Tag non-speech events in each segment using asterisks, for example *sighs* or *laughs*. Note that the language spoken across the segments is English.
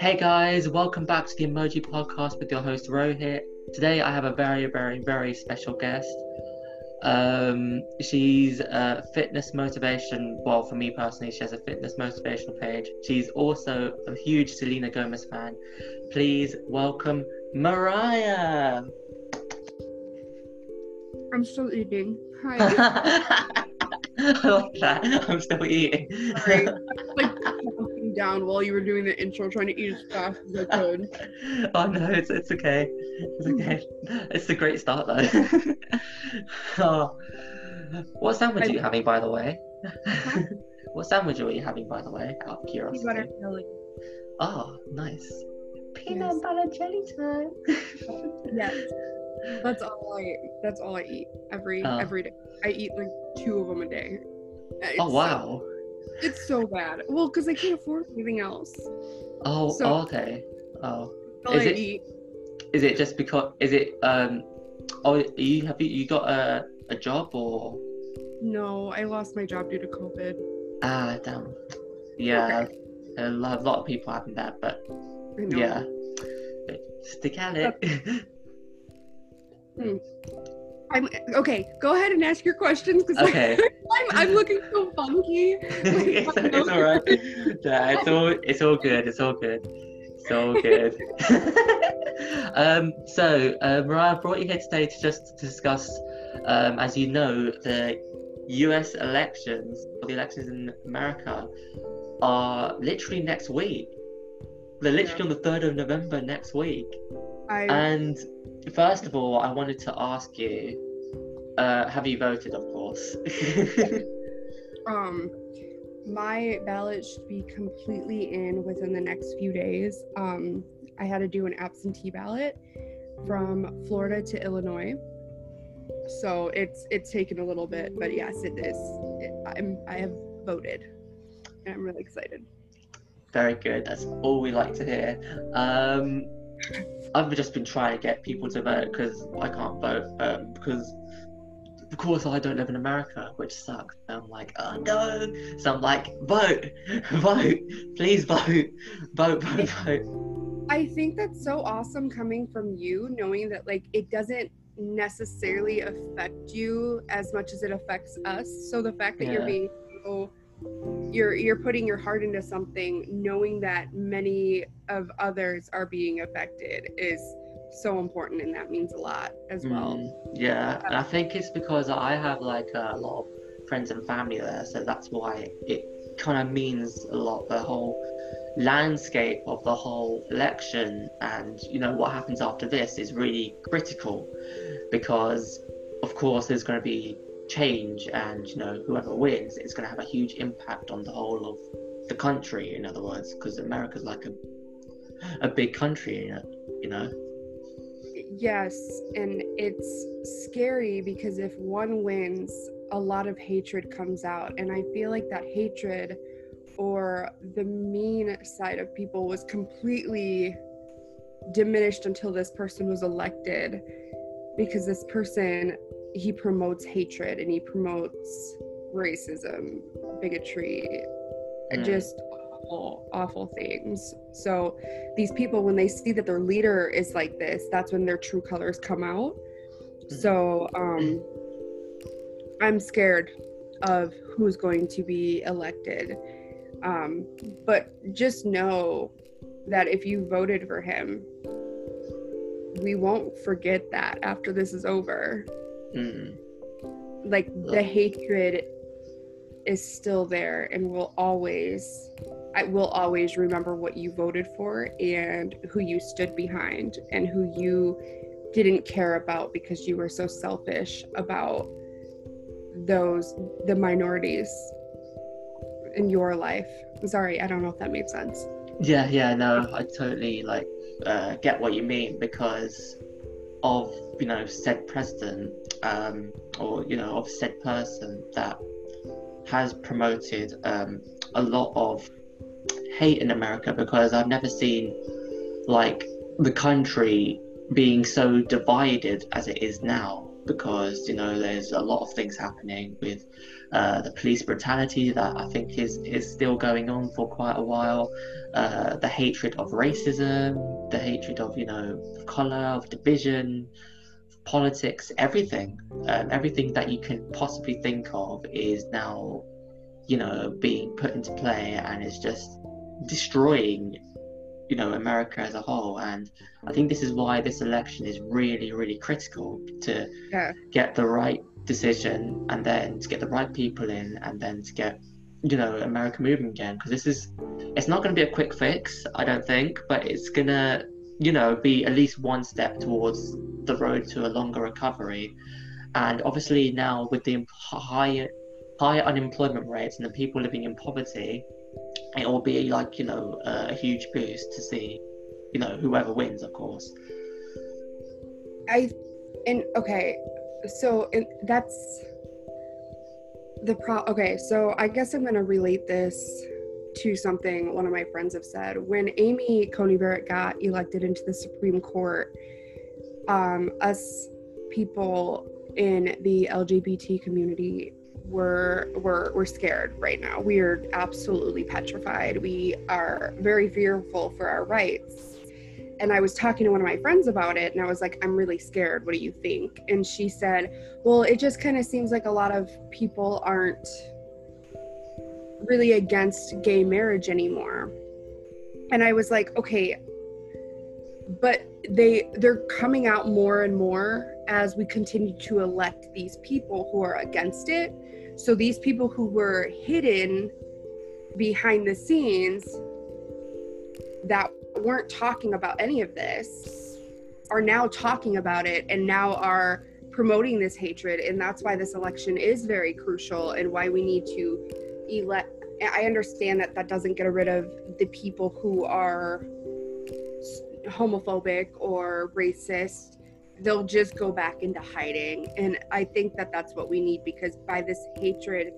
Hey guys, welcome back to the Emoji Podcast with your host Ro here. Today I have a very, very, very special guest. Um, she's a fitness motivation. Well, for me personally, she has a fitness motivational page. She's also a huge Selena Gomez fan. Please welcome Marriah. I'm still eating. Hi. *laughs* *laughs* I like that. I'm still eating. Sorry. like down while you were doing the intro, trying to eat as fast as I could. *laughs* oh no, it's it's okay. It's okay. It's a great start though. *laughs* oh. What sandwich are you having, by the way? what sandwich are you having, by the way? Out of Peanut butter jelly. Oh, nice. Peanut Yes. butter jelly time. Yes. That's all I. That's all I eat every Oh. every day. I eat like two of them a day. It's oh so- wow. it's so bad. Well, because I can't afford anything else. Oh, So- okay. Oh, Is I it- eat. is it just because? Is it um? Oh, you have you, you got a a job or? No, I lost my job due to COVID. Ah, damn. Yeah, a lot, a lot of people having that, but I know. yeah, stick at it. *laughs* I'm okay. Go ahead and ask your questions because Okay. *laughs* I'm, I'm looking so funky. it's, *laughs* it's all right. Yeah, it's all it's all good. It's all good. It's all good. *laughs* um, so uh, Marriah brought you here today to just discuss, um, as you know, the U.S. elections, the elections in America, are literally next week. They're literally on the third of November next week. I And first of all, I wanted to ask you, uh, have you voted? Of course. *laughs* um my ballot should be completely in within the next few days. Um I had to do an absentee ballot from Florida to Illinois. So it's it's taken a little bit, but yes, it is. It, I'm I have voted. And I'm really excited. Very good. That's all we like to hear. Um, I've just been trying to get people to vote because I can't vote um, because, of course, I don't live in America, which sucks. I'm like, oh no. So I'm like, vote, *laughs* vote, please vote, vote, vote, vote. I think that's so awesome coming from you, knowing that like it doesn't necessarily affect you as much as it affects us. So the fact that you're being so you're you're putting your heart into something, knowing that many of others are being affected is so important and that means a lot as well. Mm, yeah, and I think it's because I have like a lot of friends and family there, so that's why it kind of means a lot. The whole landscape of the whole election and you know what happens after this is really critical because, of course, there's going to be change, and you know whoever wins is going to have a huge impact on the whole of the country. In other words, because America's like a a big country, you know. You know? Yes, and it's scary because if one wins, a lot of hatred comes out. And I feel like that hatred or the mean side of people was completely diminished until this person was elected because this person he promotes hatred and he promotes racism, bigotry, and Mm. just awful, awful things. So these people, when they see that their leader is like this, that's when their true colors come out. So um, I'm scared of who's going to be elected. Um, but just know that if you voted for him, we won't forget that after this is over. Mm. Like the hatred is still there and will always I will always remember what you voted for and who you stood behind and who you didn't care about because you were so selfish about those the minorities in your life. Sorry, I don't know if that made sense. Yeah, yeah, no, I totally like uh, get what you mean because of you know said president um, or you know of said person that has promoted um, a lot of hate in America because I've never seen like the country being so divided as it is now because you know there's a lot of things happening with uh, the police brutality that I think is is still going on for quite a while. Uh, the hatred of racism, the hatred of you know color, of division, politics, everything, um, everything that you can possibly think of is now, you know, being put into play and is just destroying, you know, America as a whole. And I think this is why this election is really, really critical to Yeah. get the right decision and then to get the right people in and then to get you know america moving again because this is it's not going to be a quick fix i don't think but it's to you know be at least one step towards the road to a longer recovery. And obviously now with the high higher unemployment rates and the people living in poverty it will be like you know a huge boost to see you know whoever wins of course. I and okay, so that's the pro. Okay, so I guess I'm gonna relate this to something one of my friends have said. When Amy Coney Barrett got elected into the Supreme Court, um, us people in the LGBT community were were we're scared right now. We are absolutely petrified. We are very fearful for our rights and I was talking to one of my friends about it, and I was like, I'm really scared. What do you think? And she said, Well, it just kind of seems like a lot of people aren't really against gay marriage anymore. And I was like, Okay, but they they're coming out more and more as we continue to elect these people who are against it. So these people who were hidden behind the scenes that weren't talking about any of this are now talking about it and now are promoting this hatred. And that's why this election is very crucial and why we need to elect i understand that that doesn't get rid of the people who are homophobic or racist. They'll just go back into hiding. And i think that that's what we need because by this hatred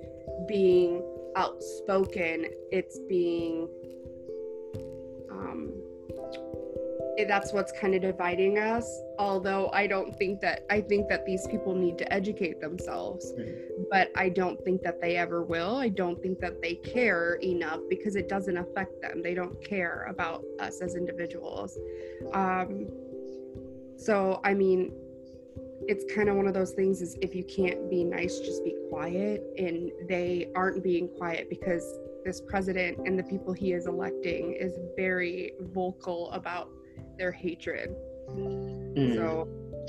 being outspoken it's being um, that's what's kind of dividing us although i don't think that i think that these people need to educate themselves. Mhm. but i don't think that they ever will. I don't think that they care enough because it doesn't affect them. They don't care about us as individuals. Um so i mean it's kind of one of those things is if you can't be nice just be quiet. And they aren't being quiet because this president and the people he is electing is very vocal about their hatred Mm. so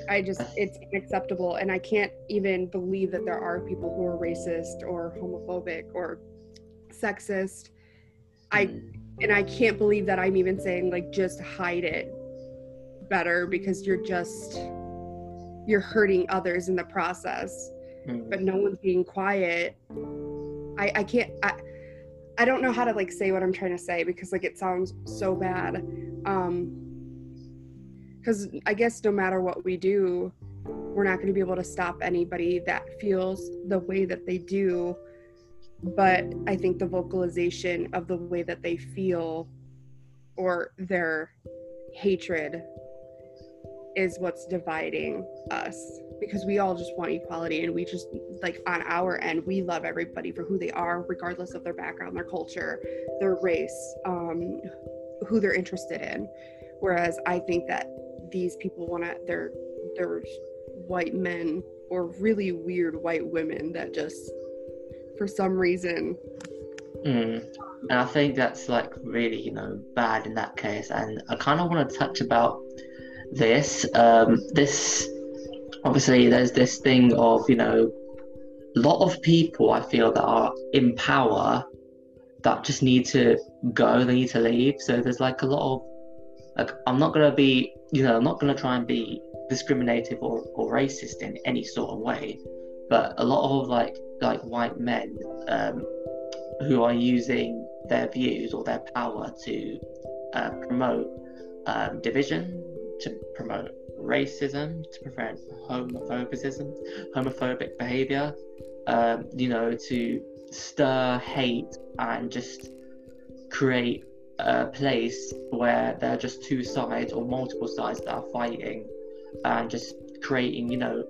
i just it's unacceptable and i can't even believe that there are people who are racist or homophobic or sexist i Mm. and i can't believe that i'm even saying like just hide it better because you're just you're hurting others in the process Mm. but no one's being quiet i i can't i i don't know how to like say what i'm trying to say because like it sounds so bad um because i guess no matter what we do we're not going to be able to stop anybody that feels the way that they do. But i think the vocalization of the way that they feel or their hatred is what's dividing us. Because we all just want equality and we just like on our end we love everybody for who they are regardless of their background their culture their race um, who they're interested in. Whereas i think that these people want to they're they're white men or really weird white women that just for some reason Mm. And I think that's like really, you know, bad in that case. And I kind of want to touch about this. Um, this obviously, there's this thing of, you know, a lot of people I feel that are in power that just need to go, they need to leave. So there's like a lot of, like, I'm not going to be, you know, I'm not going to try and be discriminative or, or racist in any sort of way. But a lot of like, like white men, um, who are using their views or their power to uh, promote um, division, to promote racism, to prevent homophobicism, homophobic behavior, um, you know, to stir hate and just create a place where there are just two sides or multiple sides that are fighting and just creating, you know,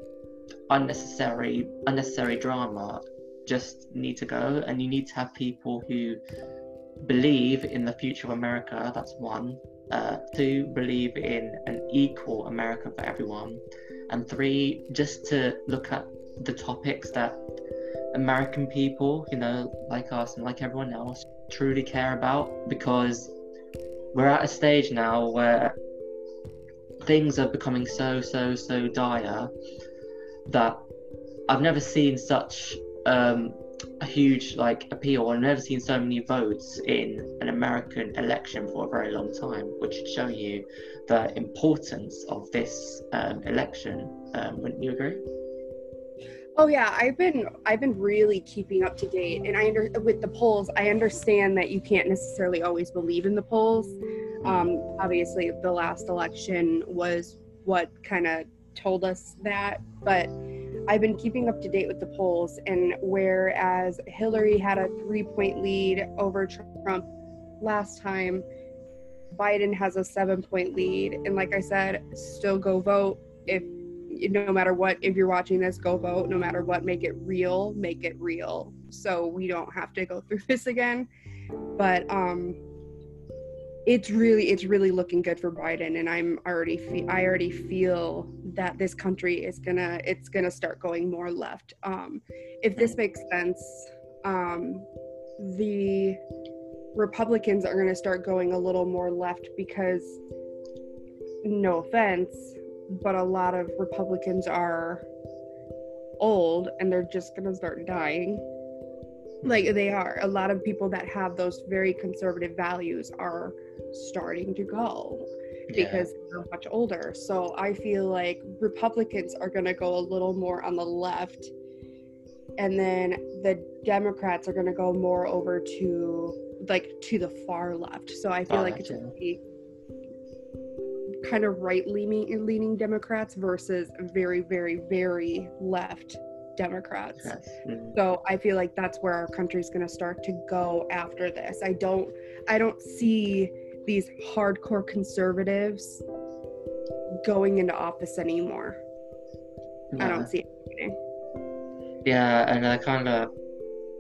unnecessary unnecessary drama just need to go and you need to have people who believe in the future of America. That's one. Uh, two, believe in an equal America for everyone. And three, just to look at the topics that American people, you know, like us and like everyone else, truly care about because we're at a stage now where things are becoming so, so, so dire that I've never seen such um, a huge like appeal. I've never seen so many votes in an American election for a very long time, which should show you the importance of this um, election. Um, wouldn't you agree? Oh yeah, I've been I've been really keeping up to date, and I under with the polls. I understand that you can't necessarily always believe in the polls. Um, obviously, the last election was what kind of told us that, but I've been keeping up to date with the polls, and whereas Hillary had a three point lead over Trump last time, Biden has a seven point lead. And like I said, still go vote. If no matter what, if you're watching this, go vote. No matter what, make it real, make it real. So we don't have to go *laughs* through this again. But, um, it's really it's really looking good for Biden and I'm already fe- I already feel that this country is gonna it's gonna start going more left um, if this makes sense um, the Republicans are gonna start going a little more left because no offense but a lot of Republicans are old and they're just gonna start dying. Like they are. A lot of people that have those very conservative values are starting to go because yeah. they're much older. So i feel like republicans are going to go a little more on the left and then the democrats are going to go more over to like to the far left. So i feel oh, like it's going to be kind of right leaning leaning democrats versus very very very left Democrats. Yes. Mm-hmm. So I feel like that's where our country's going to start to go after this. I don't I don't see these hardcore conservatives going into office anymore. Yeah. I don't see it happening. Yeah, and I kind of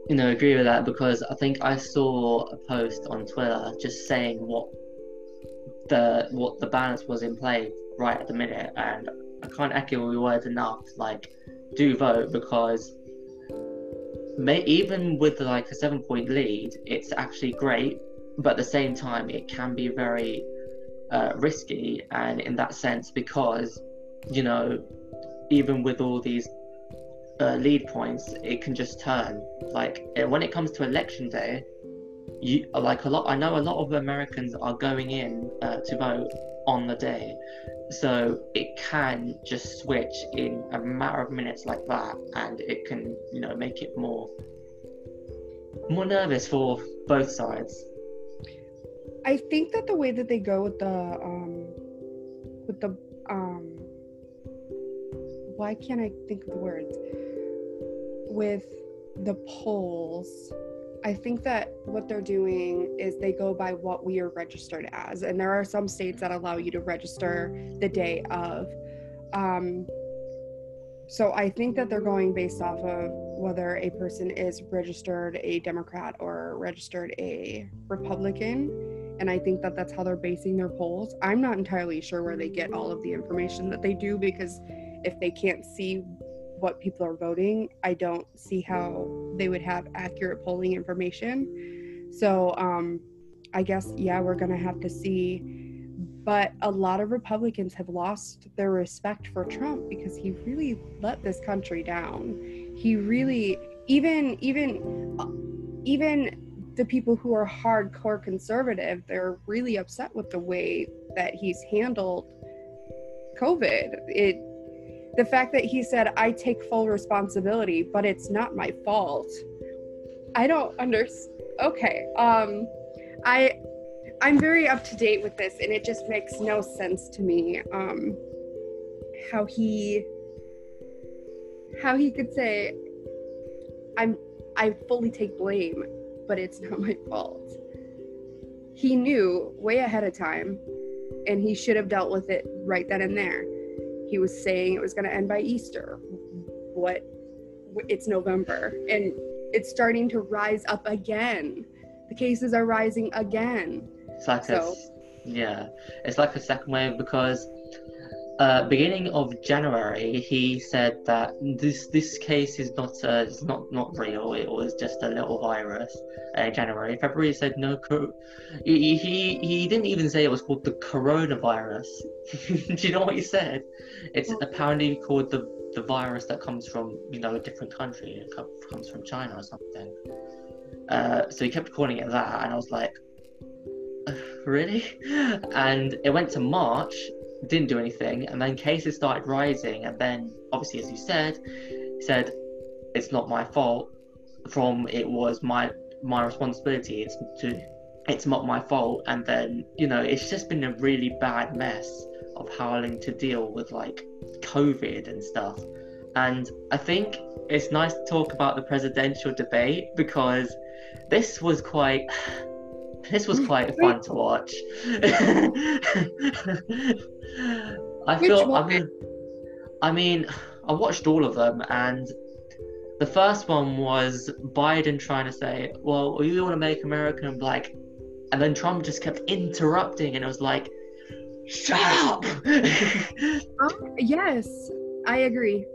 you know agree with that because I think I saw a post on Twitter just saying what the what the balance was in play right at the minute and I can't echo the words enough like do vote because may, even with like a seven point lead, it's actually great, but at the same time, it can be very uh, risky. And in that sense, because you know, even with all these uh, lead points, it can just turn. Like when it comes to election day, you like a lot. I know a lot of Americans are going in uh, to vote on the day, so it can just switch in a matter of minutes like that, and it can, you know, make it more more nervous for both sides. I think that the way that they go with the um with the um why can't I think of the words with the polls I think that what they're doing is they go by what we are registered as. And there are some states that allow you to register the day of. Um, so I think that they're going based off of whether a person is registered a Democrat or registered a Republican. And I think that that's how they're basing their polls. I'm not entirely sure where they get all of the information that they do because if they can't see what people are voting, I don't see how they would have accurate polling information. So um, I guess, yeah, we're going to have to see. But a lot of Republicans have lost their respect for Trump because he really let this country down. He really, even, even, uh, even the people who are hardcore conservative, they're really upset with the way that he's handled COVID. It the fact that he said i take full responsibility but it's not my fault. I don't understand okay um i i'm very up to date with this and it just makes no sense to me um how he how he could say i'm i fully take blame but it's not my fault. He knew way ahead of time and he should have dealt with it right then and there he was saying it was going to end by Easter. what it's November and it's starting to rise up again. The cases are rising again. It's like so, a, yeah, it's like a second wave because uh, beginning of January, he said that this this case is not uh, it's not not real. It was just a little virus. Uh, January, February, said no. Co- he, he he didn't even say it was called the coronavirus. *laughs* Do you know what he said? It's apparently called the the virus that comes from you know a different country. It comes from China or something. Uh, so he kept calling it that, and I was like, really? *laughs* And it went to March, didn't do anything, and then cases started rising, and then obviously, as you said, said it's not my fault. From it was my my responsibility. It's to it's not my fault, and then you know it's just been a really bad mess of howling to deal with like COVID and stuff. And I think it's nice to talk about the presidential debate because this was quite this was quite fun to watch. I feel I mean I mean I watched all of them and the first one was Biden trying to say, Well, you want to make America black and then Trump just kept interrupting and it was like Shut up *laughs* um, Yes, I agree.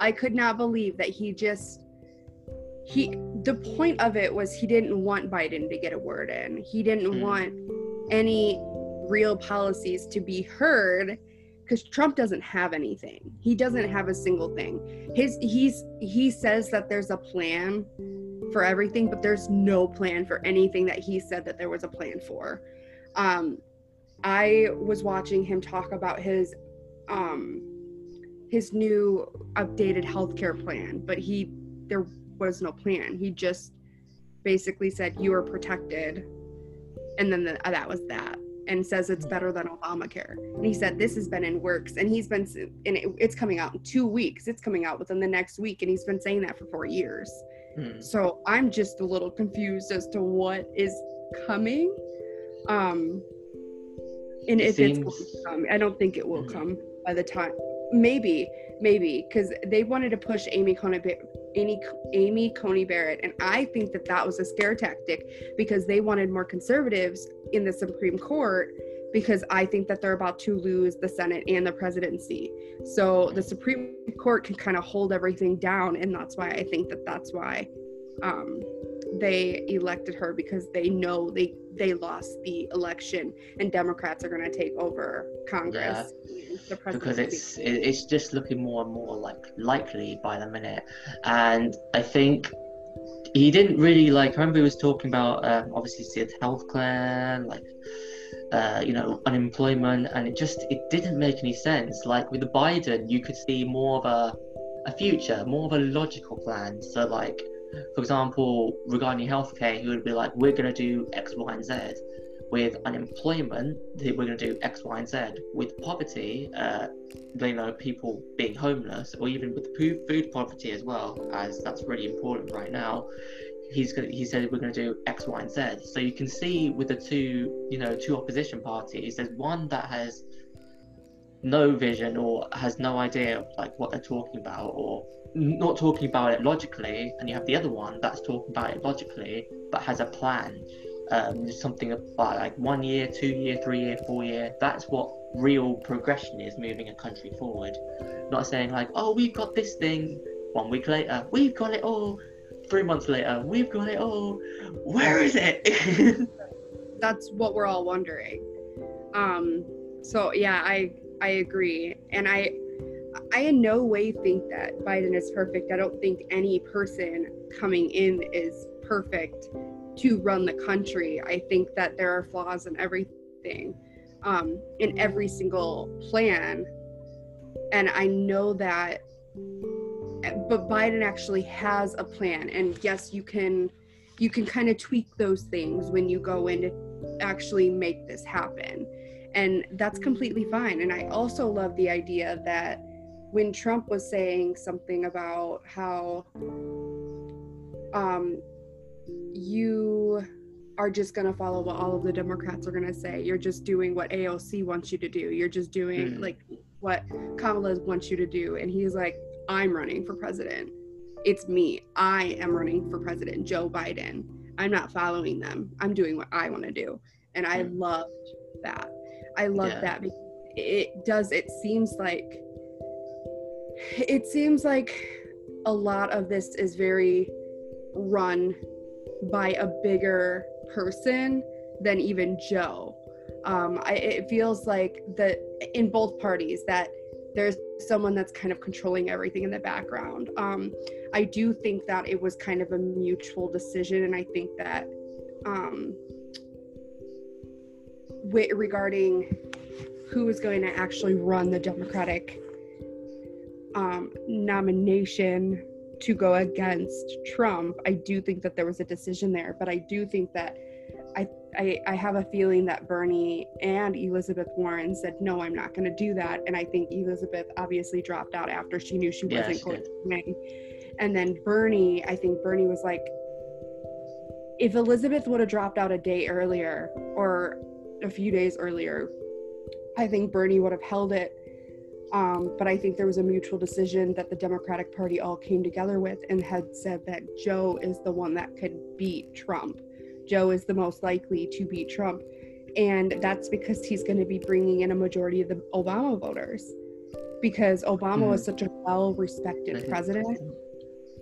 I could not believe that he just he the point of it was he didn't want Biden to get a word in. He didn't mm. want any real policies to be heard because Trump doesn't have anything. He doesn't have a single thing. His he's he says that there's a plan for everything, but there's no plan for anything that he said that there was a plan for. Um, I was watching him talk about his um, his new updated healthcare plan, but he there was no plan. He just basically said you are protected, and then the, that was that, and says it's better than Obamacare. And he said this has been in works, and he's been and it, it's coming out in two weeks. It's coming out within the next week, and he's been saying that for four years. Hmm. So I'm just a little confused as to what is coming. Um, and if Seems... it's going to come, I don't think it will hmm. come by the time maybe maybe because they wanted to push amy coney amy, amy coney barrett. And i think that that was a scare tactic because they wanted more conservatives in the supreme court because i think that they're about to lose the senate and the presidency. So the supreme court can kind of hold everything down. And that's why i think that that's why um, they elected her because they know they they lost the election and Democrats are going to take over Congress. Yeah, because it's it's just looking more and more like likely by the minute, and I think he didn't really like. I remember he was talking about um, obviously the health care, like uh, you know unemployment, and it just it didn't make any sense. Like with the Biden, you could see more of a a future, more of a logical plan. So like for example, regarding healthcare, he would be like, we're going to do X, Y, and Z. With unemployment, we're going to do X, Y, and Z. With poverty, uh, you know, people being homeless, or even with food poverty as well, as that's really important right now. He's going he said we're going to do X, Y, and Z. So you can see with the two, you know, two opposition parties, there's one that has no vision or has no idea of like what they're talking about or not talking about it logically, and you have the other one that's talking about it logically but has a plan. Um, something about like one year, two year, three year, four year. That's what real progression is moving a country forward. Not saying like, oh, we've got this thing. One week later, we've got it all. Three months later, we've got it all. Where is it? *laughs* that's what we're all wondering. Um, so yeah, I I agree, and I I in no way think that Biden is perfect. I don't think any person coming in is perfect to run the country. I think that there are flaws in everything, um, in every single plan. And I know that, but Biden actually has a plan. And yes, you can, you can kind of tweak those things when you go in to actually make this happen. And that's completely fine. And I also love the idea that when Trump was saying something about how um, you are just going to follow what all of the Democrats are going to say. You're just doing what AOC wants you to do. You're just doing mm. like what Kamala wants you to do. And he's like, I'm running for president. It's me. I am running for president, Joe Biden. I'm not following them. I'm doing what I want to do. And I Mm. loved that. I love Yeah. that because it does, it seems like, it seems like a lot of this is very run by a bigger person than even Joe. Um, I, it feels like that in both parties that there's someone that's kind of controlling everything in the background. Um, I do think that it was kind of a mutual decision, and I think that um, wi- regarding who is going to actually run the Democratic um, nomination to go against Trump, I do think that there was a decision there, but I do think that I, I, I have a feeling that Bernie and Elizabeth Warren said, no, I'm not going to do that. And I think Elizabeth obviously dropped out after she knew she wasn't she going to win. And then Bernie, I think Bernie was like, if Elizabeth would have dropped out a day earlier or a few days earlier, I think Bernie would have held it. Um, but I think there was a mutual decision that the Democratic Party all came together with and had said that Joe is the one that could beat Trump. Joe is the most likely to beat Trump. And that's because he's going to be bringing in a majority of the Obama voters. Because Obama was such a well respected president.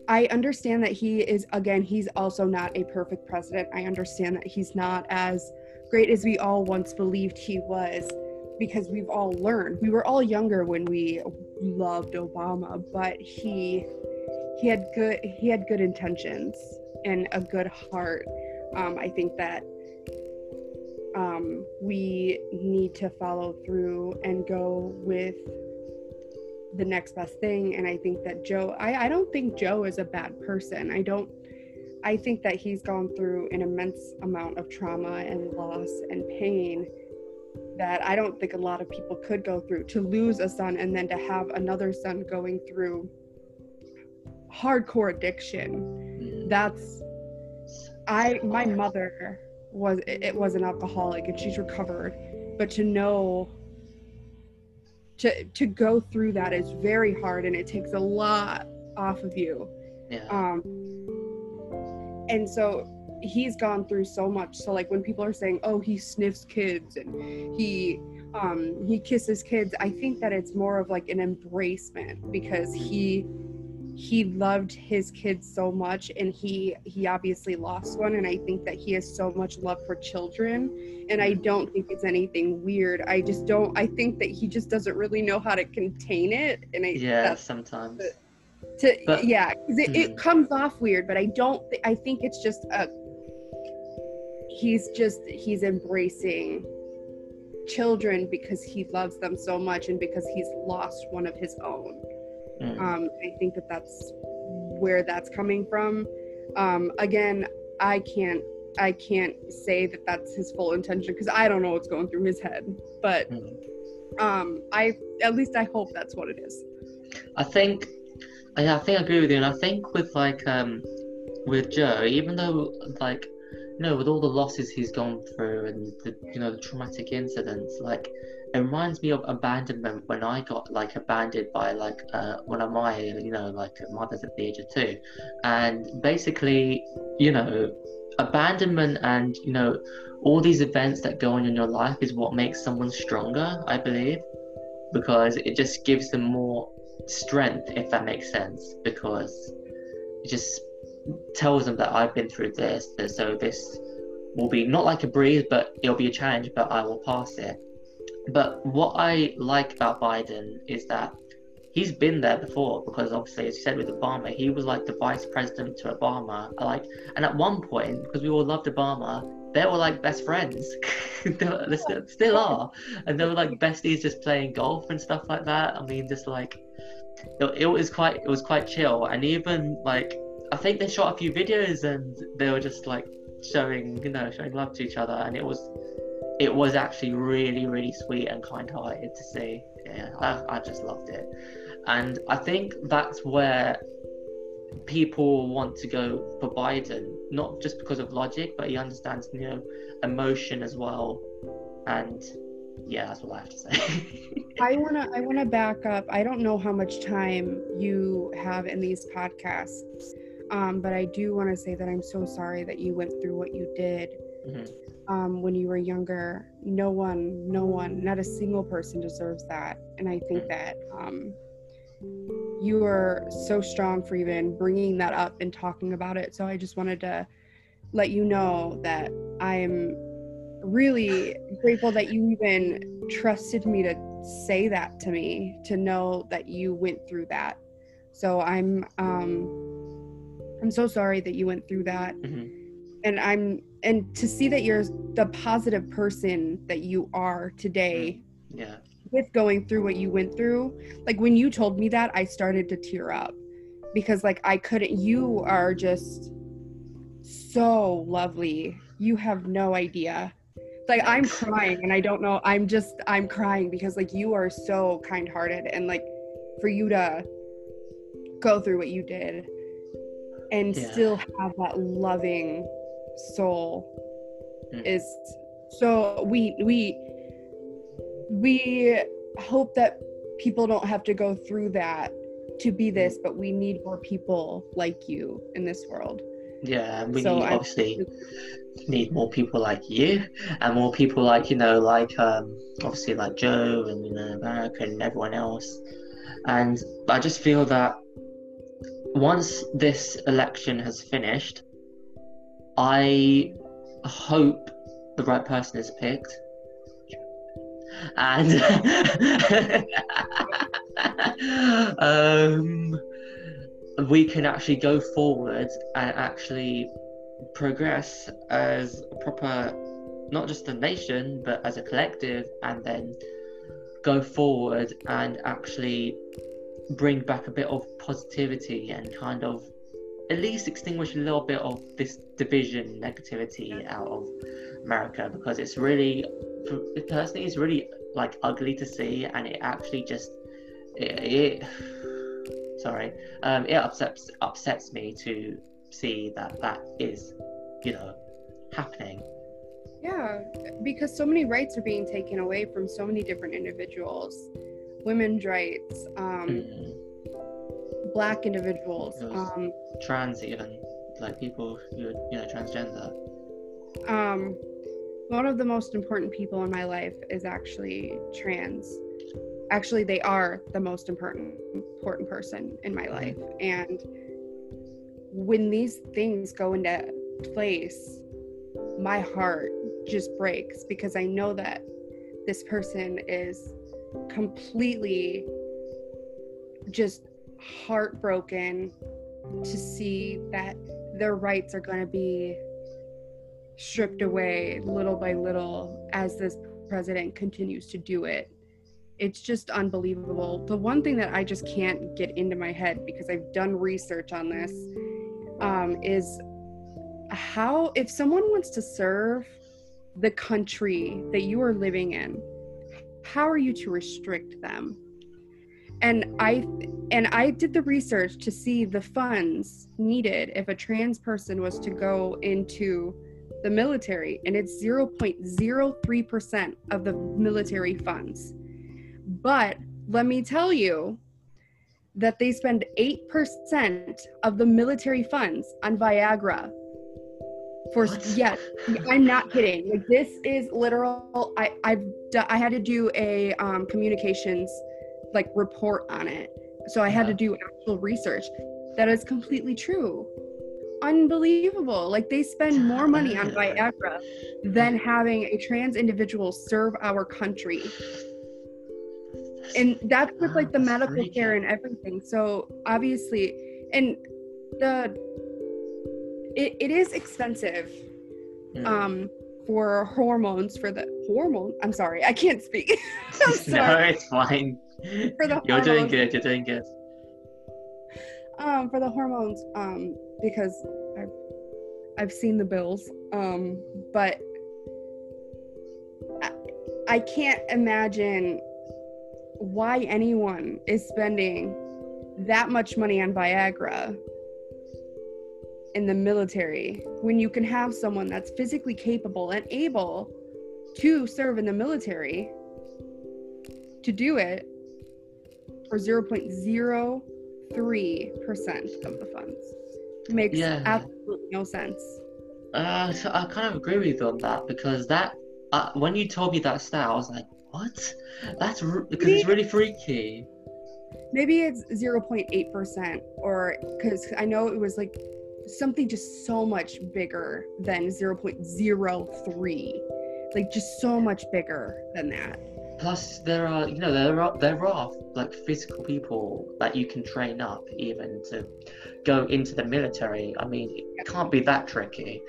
I understand that he is, again, he's also not a perfect president. I understand that he's not as great as we all once believed he was because we've all learned. We were all younger when we loved Obama, but he he had good he had good intentions and a good heart. Um, I think that um, we need to follow through and go with the next best thing. And I think that Joe, I, I don't think Joe is a bad person. I don't, I think that he's gone through an immense amount of trauma and loss and pain that I don't think a lot of people could go through. To lose a son and then to have another son going through hardcore addiction, Mm. that's I my mother was it was an alcoholic and she's recovered, but to know to to go through that is very hard and it takes a lot off of you. Yeah. Um and so he's gone through so much. So like when people are saying, "Oh, he sniffs kids and he um he kisses kids," I think that it's more of like an embracement because he he loved his kids so much and he he obviously lost one and i think that he has so much love for children and i don't think it's anything weird i just don't i think that he just doesn't really know how to contain it and i yeah, sometimes. To But- yeah 'cause it, it Mhm. comes off weird but i don't thi- i think it's just a he's just he's embracing children because he loves them so much and because he's lost one of his own Mm. um, I think that that's where that's coming from. Um, again, I can't I can't say that that's his full intention because I don't know what's going through his head. But Mm. um, I at least I hope that's what it is. I think, yeah, I think I agree with you, and I think with like um, with Joe, even though like, you know, with all the losses he's gone through and the you know the traumatic incidents, like it reminds me of abandonment when I got like abandoned by like uh, one of my you know like mothers at the age of two, and basically you know abandonment and you know all these events that go on in your life is what makes someone stronger, I believe, because it just gives them more strength, if that makes sense, because it just tells them that I've been through this, so this will be not like a breeze, but it'll be a challenge, but I will pass it. But what I like about Biden is that he's been there before, because obviously, as you said with Obama, he was like the vice president to Obama. Like, and at one point, because we all loved Obama, they were like best friends. *laughs* they, they still are, and they were like besties, just playing golf and stuff like that. I mean, just like it, it was quite it was quite chill. And even like i think they shot a few videos and they were just like showing you know showing love to each other. And it was it was actually really really sweet and kind-hearted to see. Yeah i, I just loved it. And i think that's where people want to go for biden not just because of logic but he understands you know emotion as well. And yeah, that's what I have to say. *laughs* I wanna I wanna back up. I don't know how much time you have in these podcasts, um, but I do want to say that I'm so sorry that you went through what you did Mhm. um, when you were younger. No one, no one, not a single person deserves that. And I think Mm. that um, you are so strong for even bringing that up and talking about it. So I just wanted to let you know that I'm really grateful that you even trusted me to say that to me, to know that you went through that. So I'm um I'm so sorry that you went through that. Mhm. And I'm and to see that you're the positive person that you are today Yeah. with going through what you went through like when you told me that i started to tear up because like i couldn't you are just so lovely you have no idea like i'm crying and i don't know i'm just i'm crying because like you are so kind-hearted and like for you to go through what you did and Yeah. still have that loving soul Mm. is so we we we hope that people don't have to go through that to be this but we need more people like you in this world Yeah, and we So need I- obviously need more people like you and more people like you know like um obviously like Joe and you know America and everyone else. And I just feel that once this election has finished, I hope the right person is picked. And *laughs* um, we can actually go forward and actually progress as a proper, not just a nation, but as a collective, and then go forward and actually bring back a bit of positivity and kind of at least extinguish a little bit of this division negativity out of America because it's really personally it's really like ugly to see and it actually just it, it sorry um it upsets upsets me to see that that is you know happening. Yeah because so many rights are being taken away from so many different individuals. Women's rights um Mm, black individuals um trans even like people who are you know transgender. Um one of the most important people in my life is actually trans actually they are the most important important person in my mm-hmm. life and when these things go into place my heart just breaks because i know that this person is completely just heartbroken to see that their rights are going to be stripped away little by little as this president continues to do it. It's just unbelievable. The one thing that I just can't get into my head because I've done research on this um, is how, if someone wants to serve the country that you are living in, how are you to restrict them? And I and I did the research to see the funds needed if a trans person was to go into the military, and it's 0.03% of the military funds. But let me tell you that they spend 8% of the military funds on Viagra. For What? yes, I'm not kidding. Like this is literal. I I've I had to do a um, communications like report on it, so I had to do actual research. That is completely true. Unbelievable. Like they spend more money on Viagra than having a trans individual serve our country. And that's with like the medical care and everything. So obviously, and the it, it is expensive Mm. um for hormones for the hormone i'm sorry i can't speak *laughs* I'm *laughs* no sorry. it's fine For the you're doing hormones. good you're doing good um for the hormones um because i've i've seen the bills um but I, I can't imagine why anyone is spending that much money on viagra in the military when you can have someone that's physically capable and able to serve in the military to do it for 0.03% of the funds. Makes Yeah. absolutely no sense. Uh, so I kind of agree with you on that because that uh, when you told me that stat, I was like, what? That's because it's really freaky. Maybe it's 0.8% or because I know it was like something just so much bigger than 0.03. Like just so much bigger than that. Plus, there are you know there are there are like physical people that you can train up even to go into the military. I mean, it can't be that tricky.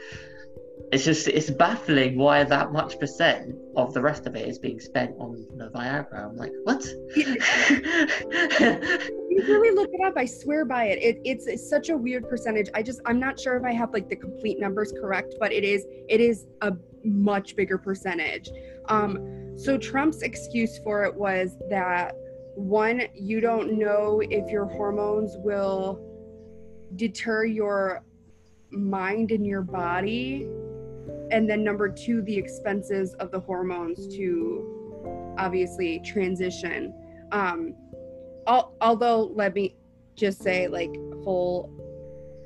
It's just it's baffling why that much percent of the rest of it is being spent on know, Viagra. I'm like, what? you *laughs* really look it up i swear by it. it it's, it's such a weird percentage i just i'm not sure if i have like the complete numbers correct but it is it is a much bigger percentage um so trump's excuse for it was that one you don't know if your hormones will deter your mind and your body and then number two the expenses of the hormones to obviously transition. Um al- although let me just say like full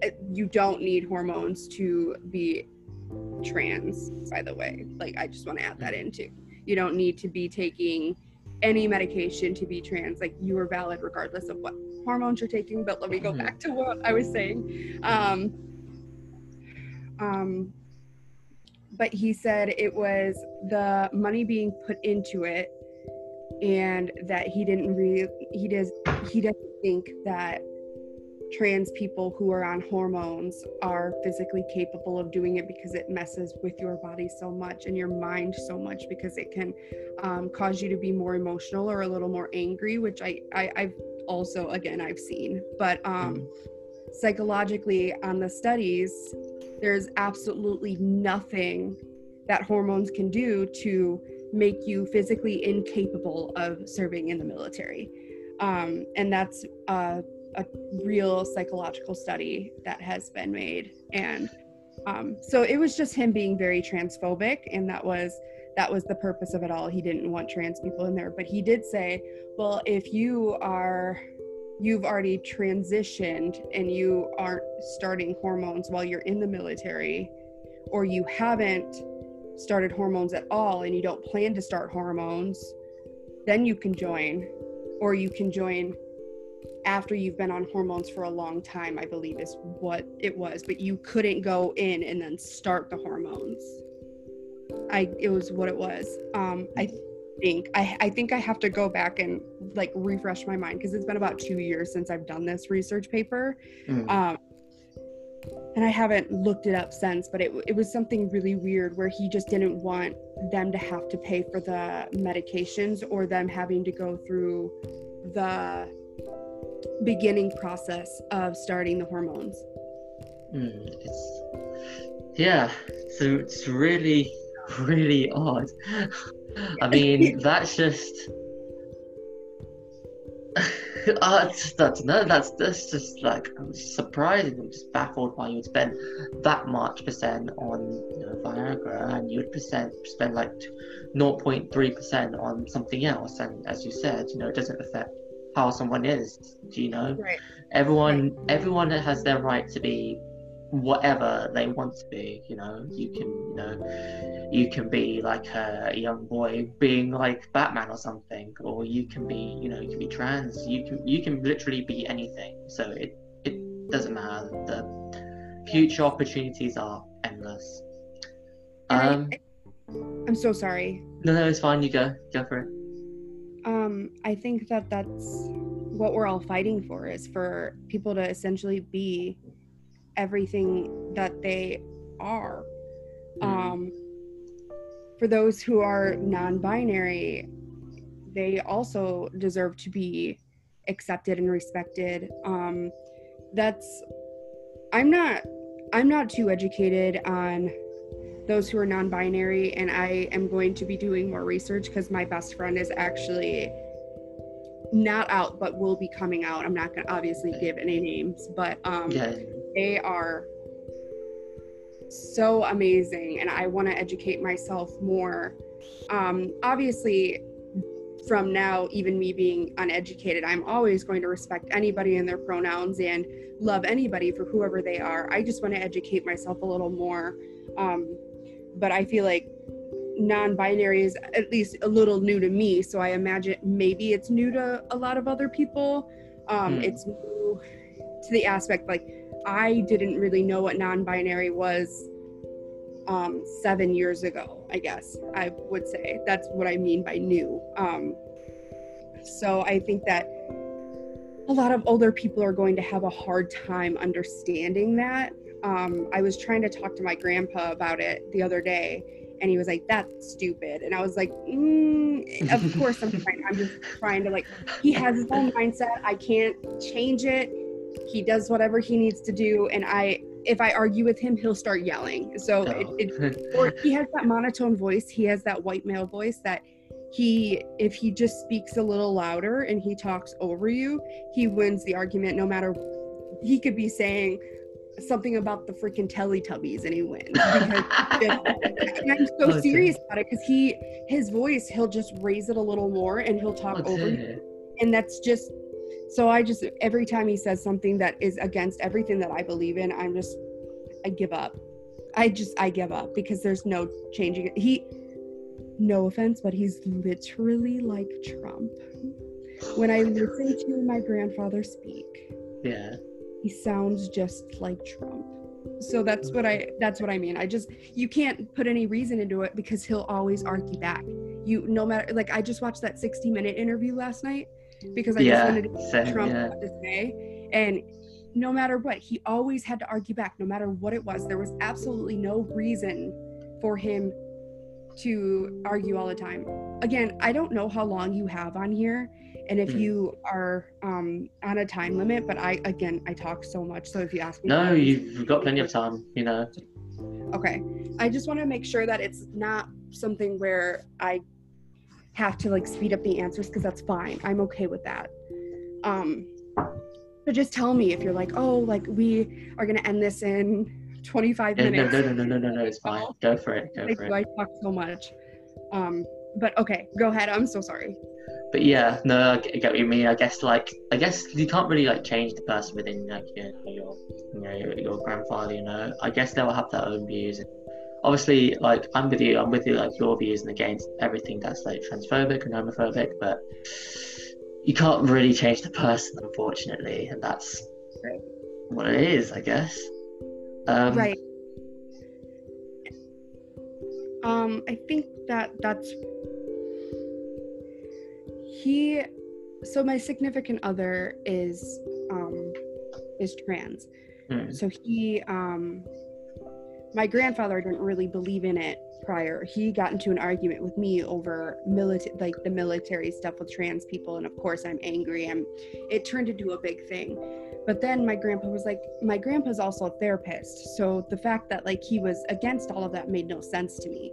uh, you don't need hormones to be trans by the way. Like i just want to add that in too. You don't need to be taking any medication to be trans. Like you are valid regardless of what hormones you're taking but let me go Mhm. back to what i was saying. Um um but he said it was the money being put into it and that he didn't really he does he doesn't think that trans people who are on hormones are physically capable of doing it because it messes with your body so much and your mind so much because it can um, cause you to be more emotional or a little more angry which I, I i've also again i've seen. But um psychologically on the studies there's absolutely nothing that hormones can do to make you physically incapable of serving in the military. Um, and that's a real psychological study that has been made. And um, so it was just him being very transphobic, and that was that was the purpose of it all. He didn't want trans people in there, but he did say, "Well, if you are you've already transitioned and you aren't starting hormones while you're in the military, or you haven't started hormones at all and you don't plan to start hormones, then you can join, or you can join after you've been on hormones for a long time, I believe is what it was, but you couldn't go in and then start the hormones. I it was what it was. Um I think I I think I have to go back and like refresh my mind because it's been about 2 years since I've done this research paper. Mm. Um, and I haven't looked it up since, but it, it was something really weird where he just didn't want them to have to pay for the medications or them having to go through the beginning process of starting the hormones. Mm, it's yeah, so it's really, *laughs* really odd. I mean, *laughs* that's just. *laughs* Ah, I just don't know. That's that's just like I'm surprising. I'm just baffled why you would spend that much percent on you know, Viagra and you would percent spend like 0.3 percent on something else. And as you said, you know, it doesn't affect how someone is. Do you know? Right. everyone everyone has their right to be whatever they want to be you know? You can you know you can be like a young boy being like batman or something or you can be you know you can be trans. You can you can literally be anything. So it it doesn't matter. The future opportunities are endless. And I- um I'm so sorry. no no it's fine. You go go for it. Um, I think that that's what we're all fighting for is for people to essentially be everything that they are. Mhm. Um, for those who are non-binary, they also deserve to be accepted and respected. Um, that's I'm not I'm not too educated on those who are non-binary and i am going to be doing more research because my best friend is actually not out but will be coming out i'm not going to obviously give any names but um yeah they are so amazing and i want to educate myself more um obviously from now, even me being uneducated, I'm always going to respect anybody and their pronouns and love anybody for whoever they are. I just want to educate myself a little more. Um, but I feel like non-binary is at least a little new to me so i imagine maybe it's new to a lot of other people um, mm. it's new to the aspect like i didn't really know what non-binary was um, seven years ago i guess i would say. That's what i mean by new. Um, so i think that a lot of older people are going to have a hard time understanding that. Um, i was trying to talk to my grandpa about it the other day and he was like that's stupid. And i was like mm, of *laughs* course i'm trying. I'm just trying to like he has his own mindset. I can't change it he does whatever he needs to do and i if i argue with him he'll start yelling so it, it *laughs* or he has that monotone voice he has that white male voice that he if he just speaks a little louder and he talks over you he wins the argument no matter he could be saying something about the freaking Teletubbies and he wins. *laughs* and I'm so okay. serious about it because he his voice he'll just raise it a little more and he'll talk okay. over you. And that's just so I just every time he says something that is against everything that I believe in, I'm just I give up. I just I give up because there's no changing it. He no offense, but he's literally like Trump. When I listen to my grandfather speak. Yeah he sounds just like Trump. So that's what I that's what I mean. I just you can't put any reason into it because he'll always argue back. You no matter like I just watched that 60 minute interview last night because I yeah, just wanted to same, Trump yeah. to say and no matter what, he always had to argue back no matter what it was. There was absolutely no reason for him to argue all the time. Again, I don't know how long you have on here and if mm. you are um, on a time limit but i again i talk so much so if you ask me no you've got plenty of time you know okay i just want to make sure that it's not something where i have to like speed up the answers because that's fine i'm okay with that um but just tell me if you're like oh like we are gonna end this in 25 yeah, minutes no, no no no no no it's fine go for it go for it i talk so much um but okay go ahead i'm so sorry but yeah, no, I get what you mean. I guess like I guess you can't really like change the person within like your your you know your, your grandfather. You know, I guess they'll have their own views. And obviously, like I'm with you. I'm with you. Like your views and against everything that's like transphobic and homophobic, but you can't really change the person, unfortunately, and that's what it is, I guess. Um, right. Um, I think that that's he so my significant other is um is trans mm. so he um my grandfather didn't really believe in it prior. He got into an argument with me over military like the military stuff with trans people and of course i'm angry. And it turned into a big thing. But then my grandpa was like my grandpa's also a therapist so the fact that like he was against all of that made no sense to me.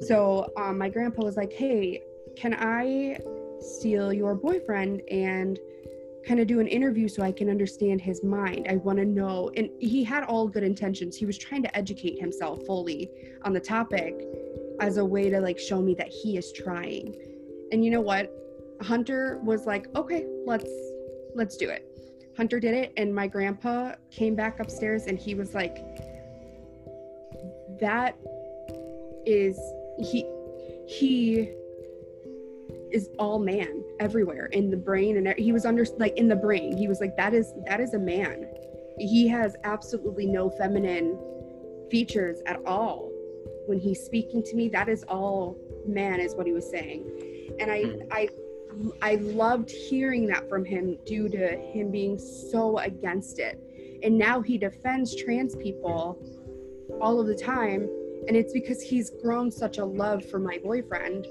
So um, my grandpa was like hey can i steal your boyfriend and kind of do an interview so I can understand his mind. I want to know. And he had all good intentions. He was trying to educate himself fully on the topic as a way to like show me that he is trying. And you know what? Hunter was like, "Okay, let's let's do it." Hunter did it and my grandpa came back upstairs and he was like that is he he is all man everywhere in the brain and he was under like in the brain. He was like that is that is a man. He has absolutely no feminine features at all. When he's speaking to me that is all man is what he was saying. And i hmm. i i loved hearing that from him due to him being so against it. And now he defends trans people all of the time. And it's because he's grown such a love for my boyfriend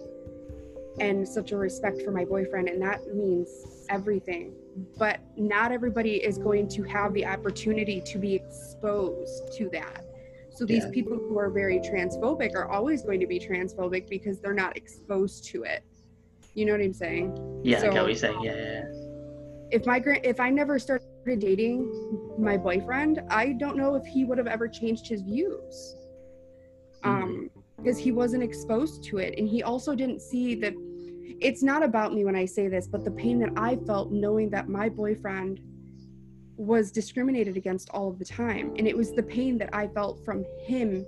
and such a respect for my boyfriend and that means everything but not everybody is going to have the opportunity to be exposed to that so these yeah. people who are very transphobic are always going to be transphobic because they're not exposed to it you know what i'm saying yeah so, i get what you're saying yeah, yeah. if my grand if i never started dating my boyfriend i don't know if he would have ever changed his views mm-hmm. um because he wasn't exposed to it and he also didn't see that it's not about me when I say this, but the pain that I felt knowing that my boyfriend was discriminated against all of the time. And it was the pain that I felt from him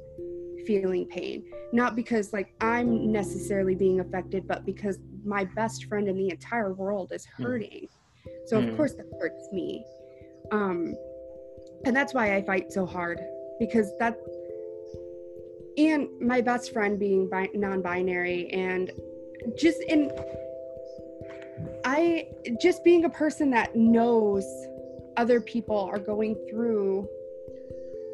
feeling pain. Not because like I'm necessarily being affected, but because my best friend in the entire world is hmm. hurting. So mm. of course that hurts me. Um and that's why I fight so hard because that and my best friend being bi- non-binary and just in I just being a person that knows other people are going through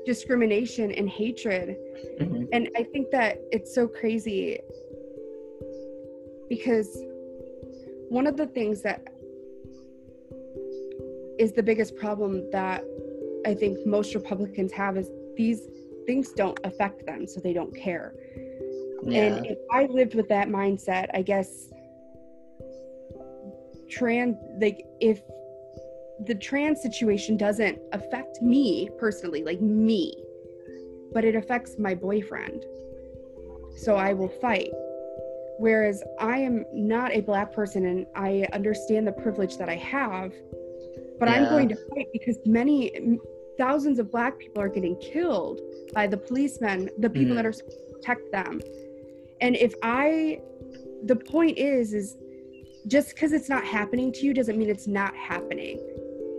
discrimination and hatred. Mm-hmm. And I think that it's so crazy because one of the things that is the biggest problem that I think most Republicans have is these things don't affect them, so they don't care. Yeah. And if I lived with that mindset, I guess trans like if the trans situation doesn't affect me personally, like me, but it affects my boyfriend. So I will fight. Whereas I am not a black person and I understand the privilege that I have, but yeah. I'm going to fight because many thousands of black people are getting killed by the policemen, the people mm. that are supposed to protect them. And if I, the point is, is just because it's not happening to you doesn't mean it's not happening.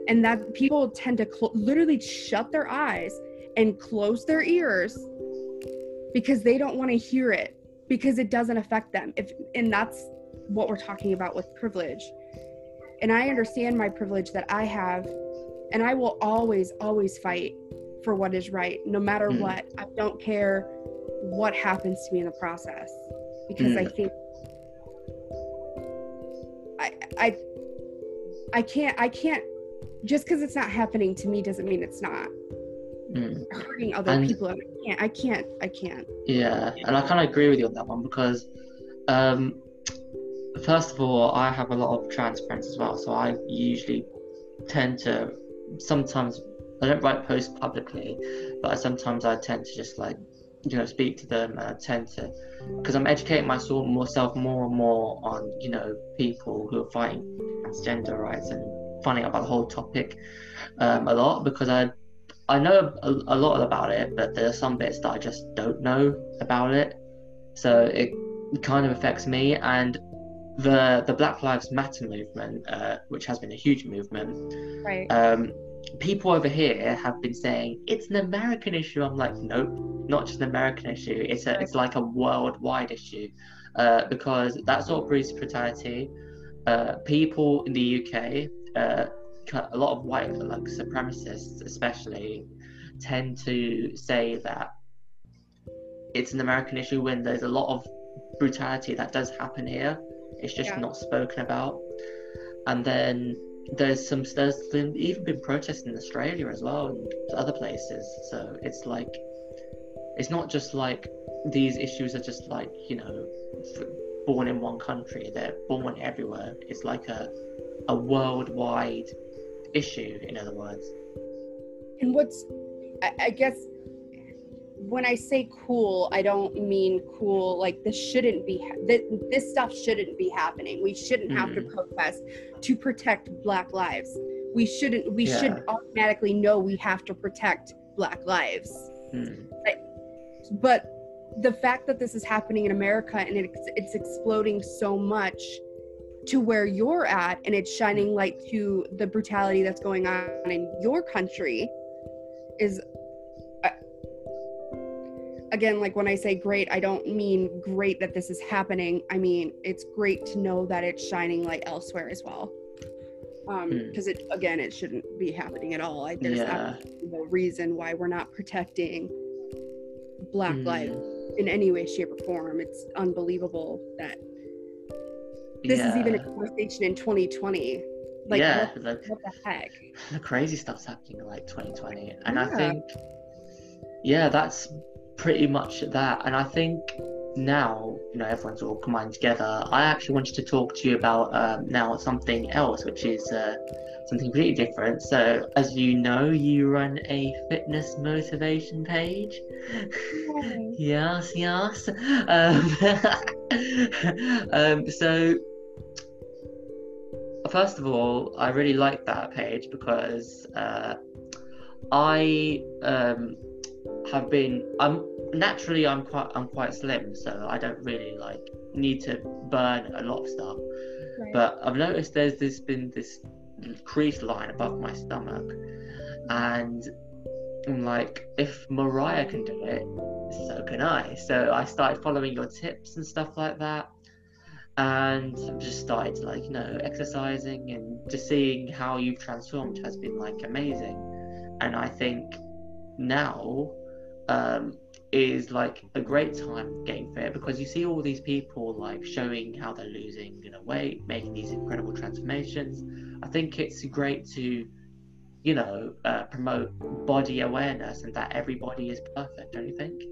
And that people tend to cl- literally shut their eyes and close their ears because they don't want to hear it because it doesn't affect them. If and that's what we're talking about with privilege. And i understand my privilege that i have and i will always always fight for what is right no matter mm. what. I don't care what happens to me in the process because mm. i think i i i can't i can't just because it's not happening to me doesn't mean it's not mm. hurting other and, people. I can't, I can't, I can't. Yeah, and I kind of agree with you on that one because, um, first of all, I have a lot of trans friends as well, so I usually tend to sometimes I don't write posts publicly, but sometimes I tend to just like you know speak to them and I tend to because I'm educating myself myself more and more on you know people who are fighting transgender rights and finding out about the whole topic um, a lot because I I know a, a, lot about it, but there are some bits that I just don't know about it. So it kind of affects me and the the Black Lives Matter movement, uh, which has been a huge movement. Right. Um, people over here have been saying it's an American issue. I'm like, nope, not just an American issue. It's a it's like a worldwide issue uh, because that sort of police brutality. Uh, people in the UK uh, a lot of white like supremacists especially tend to say that it's an American issue when there's a lot of brutality that does happen here. It's just yeah. not spoken about. And then there's some there's been, even been protests in Australia as well and other places. So it's like it's not just like these issues are just like you know born in one country. They're born everywhere. It's like a a worldwide issue, in other words. And what's, I, I guess, when I say cool, I don't mean cool like this shouldn't be this, this stuff shouldn't be happening. We shouldn't mm. have to hmm. protest to protect black lives. We shouldn't we yeah. should automatically know we have to protect black lives. Mm. But, but the fact that this is happening in America and it's, it's exploding so much to where you're at and it's shining light to the brutality that's going on in your country is again like when i say great i don't mean great that this is happening i mean it's great to know that it's shining light elsewhere as well um because hmm. mm. it again it shouldn't be happening at all like there's yeah. no reason why we're not protecting black mm. lives in any way shape or form it's unbelievable that this yeah. is even a conversation in 2020 like yeah what, the, what the heck *sighs* the crazy stuff's happening in like 2020 and yeah. i think yeah that's pretty much that. And i think now you know everyone's all combined together. I actually wanted to talk to you about um, now something else which is uh, something completely different. So as you know you run a fitness motivation page. *laughs* Yes yes. Um, *laughs* um, so first of all, I really like that page because uh, I um, have been. I'm naturally I'm quite I'm quite slim, so I don't really like need to burn a lot of stuff. Right. But I've noticed there's this been this crease line above my stomach, and I'm like, if Marriah can do it, so can I. So I started following your tips and stuff like that. And I've just started like, you know, exercising and just seeing how you've transformed has been like amazing. And I think now um, is like a great time getting fit because you see all these people like showing how they're losing, you know, weight, making these incredible transformations. I think it's great to you know, uh, promote body awareness and that everybody is perfect, don't you think?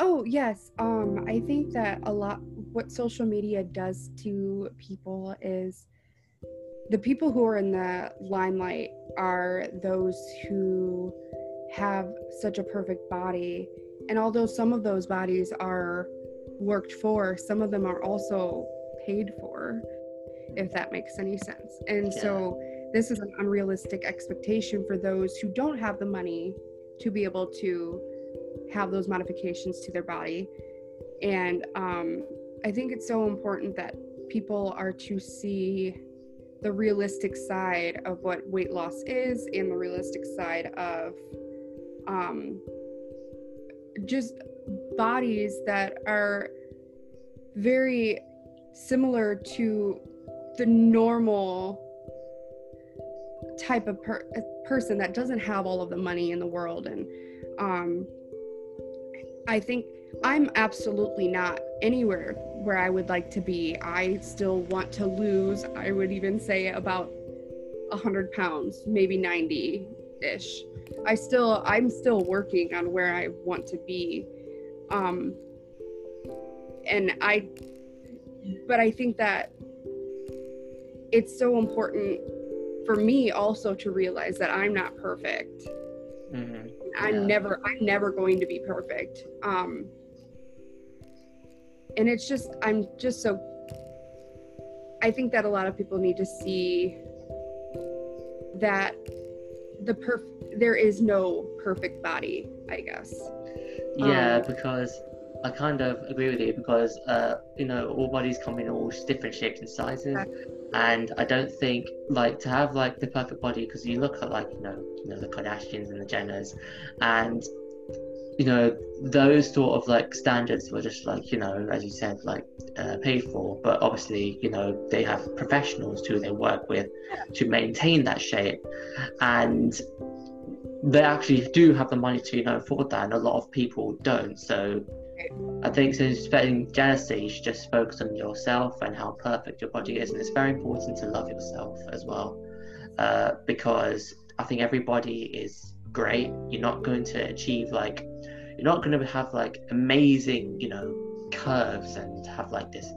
Oh, yes. Um, I think that a lot what social media does to people is the people who are in the limelight are those who have such a perfect body. And although some of those bodies are worked for, some of them are also paid for, if that makes any sense. And yeah. so this is an unrealistic expectation for those who don't have the money to be able to have those modifications to their body. And um, I think it's so important that people are to see the realistic side of what weight loss is and the realistic side of um, just bodies that are very similar to the normal type of per- person that doesn't have all of the money in the world. And um, i think i'm absolutely not anywhere where i would like to be. I still want to lose i would even say about 100 pounds maybe 90 ish i still i'm still working on where i want to be um and i but i think that it's so important for me also to realize that I'm not perfect. Mm-hmm. I'm yeah. never I'm never going to be perfect. Um and it's just I'm just so I think that a lot of people need to see that the perf there is no perfect body, I guess. Yeah, um, because I kind of agree with you because uh, you know all bodies come in all different shapes and sizes. And I don't think like to have like the perfect body because you look at like you know you know the Kardashians and the Jenners, and you know those sort of like standards were just like you know as you said like uh, paid for, but obviously you know they have professionals who they work with to maintain that shape, and they actually do have the money to you know afford that, and a lot of people don't. So I think since spreading jealousy, you should just focus on yourself and how perfect your body is. And it's very important to love yourself as well. Uh, because I think everybody is great. You're not going to achieve like, you're not going to have like amazing, you know, curves and have like this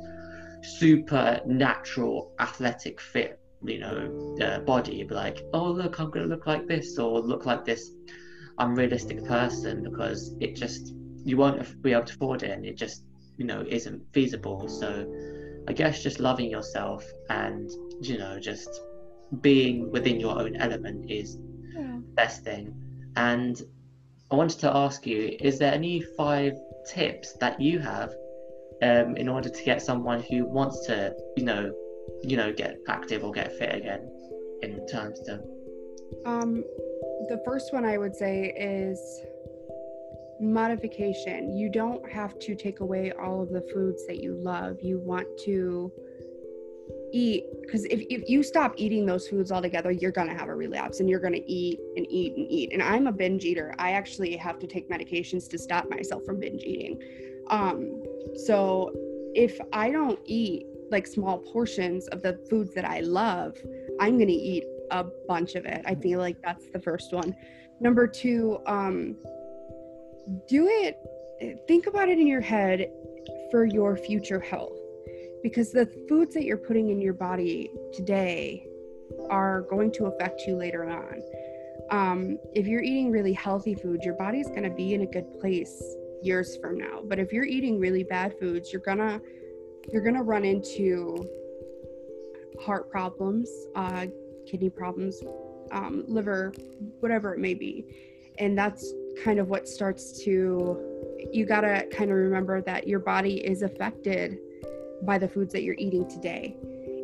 super natural athletic fit, you know, uh, body. You'd be like, oh, look, I'm going to look like this or look like this unrealistic person because it just you won't be able to afford it and it just you know isn't feasible so i guess just loving yourself and you know just being within your own element is yeah. the best thing and i wanted to ask you is there any five tips that you have um, in order to get someone who wants to you know you know get active or get fit again in terms to um the first one i would say is modification. You don't have to take away all of the foods that you love. You want to eat because if, if you stop eating those foods altogether you're going to have a relapse and you're going to eat and eat and eat. And i'm a binge eater. I actually have to take medications to stop myself from binge eating. Um, so if i don't eat like small portions of the foods that i love i'm going to eat a bunch of it. I feel like that's the first one. Number two um, do it, think about it in your head for your future health because the foods that you're putting in your body today are going to affect you later on. Um, if you're eating really healthy foods, your body's going to be in a good place years from now. But if you're eating really bad foods, you're gonna you're gonna run into heart problems, uh, kidney problems, um, liver, whatever it may be. And that's kind of what starts to, you gotta kind of remember that your body is affected by the foods that you're eating today.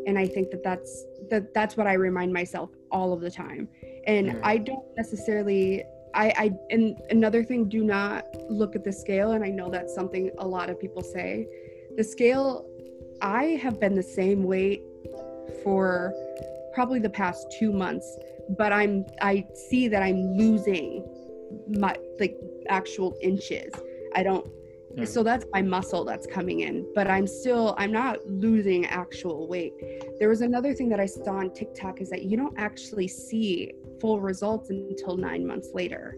And I think that that's that that's what I remind myself all of the time. And mm. I don't necessarily I, I and another thing, do not look at the scale. And I know that's something a lot of people say. The scale, I have been the same weight for probably the past two months, but I'm I see that I'm losing my like actual inches. I don't mm. so that's my muscle that's coming in, but I'm still I'm not losing actual weight. There was another thing that I saw on TikTok is that you don't actually see full results until nine months later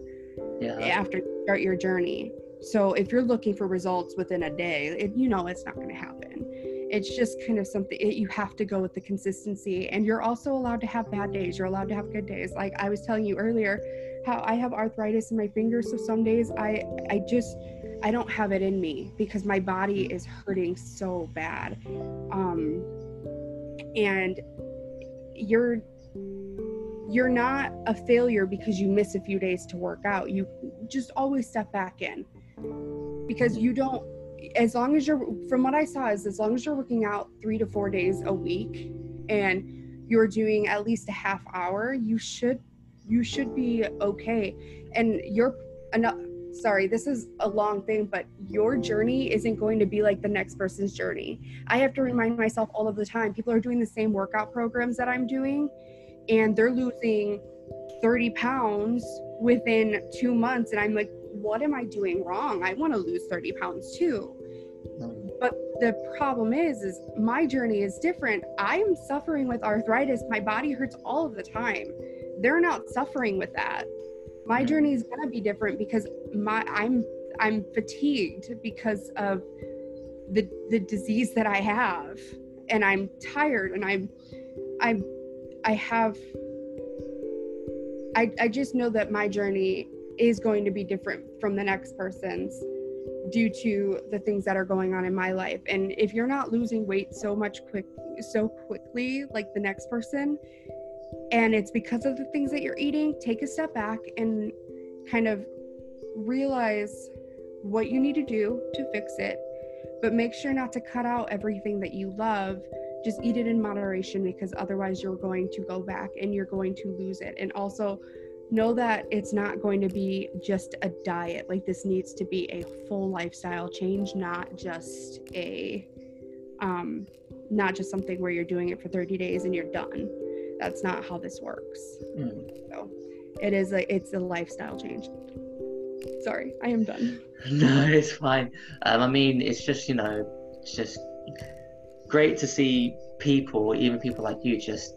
yeah. after you start your journey. So if you're looking for results within a day, it, you know it's not going to happen. It's just kind of something it, you have to go with the consistency. And you're also allowed to have bad days. You're allowed to have good days. Like I was telling you earlier, how I have arthritis in my fingers. So some days I I just I don't have it in me because my body is hurting so bad. Um, and you're you're not a failure because you miss a few days to work out. You just always step back in because you don't, as long as you're, from what I saw, is as long as you're working out three to four days a week and you're doing at least a half hour, you should, you should be okay. And you're, sorry, this is a long thing, but your journey isn't going to be like the next person's journey. I have to remind myself all of the time people are doing the same workout programs that I'm doing and they're losing 30 pounds within two months. And I'm like, what am I doing wrong? I want to lose 30 pounds too. But the problem is, is my journey is different. I'm suffering with arthritis. My body hurts all of the time. They're not suffering with that. My journey is gonna be different because my I'm I'm fatigued because of the the disease that I have, and I'm tired, and I'm I'm I have I I just know that my journey is going to be different from the next person's due to the things that are going on in my life. And if you're not losing weight so much quick so quickly like the next person and it's because of the things that you're eating, take a step back and kind of realize what you need to do to fix it, but make sure not to cut out everything that you love just eat it in moderation because otherwise you're going to go back and you're going to lose it. And also know that it's not going to be just a diet. Like this needs to be a full lifestyle change, not just a um not just something where you're doing it for 30 days and you're done. That's not how this works. Mm. So it is a it's a lifestyle change. Sorry, I am done. *laughs* No, it's fine. Um, I mean, it's just you know, it's just great to see people, even people like you, just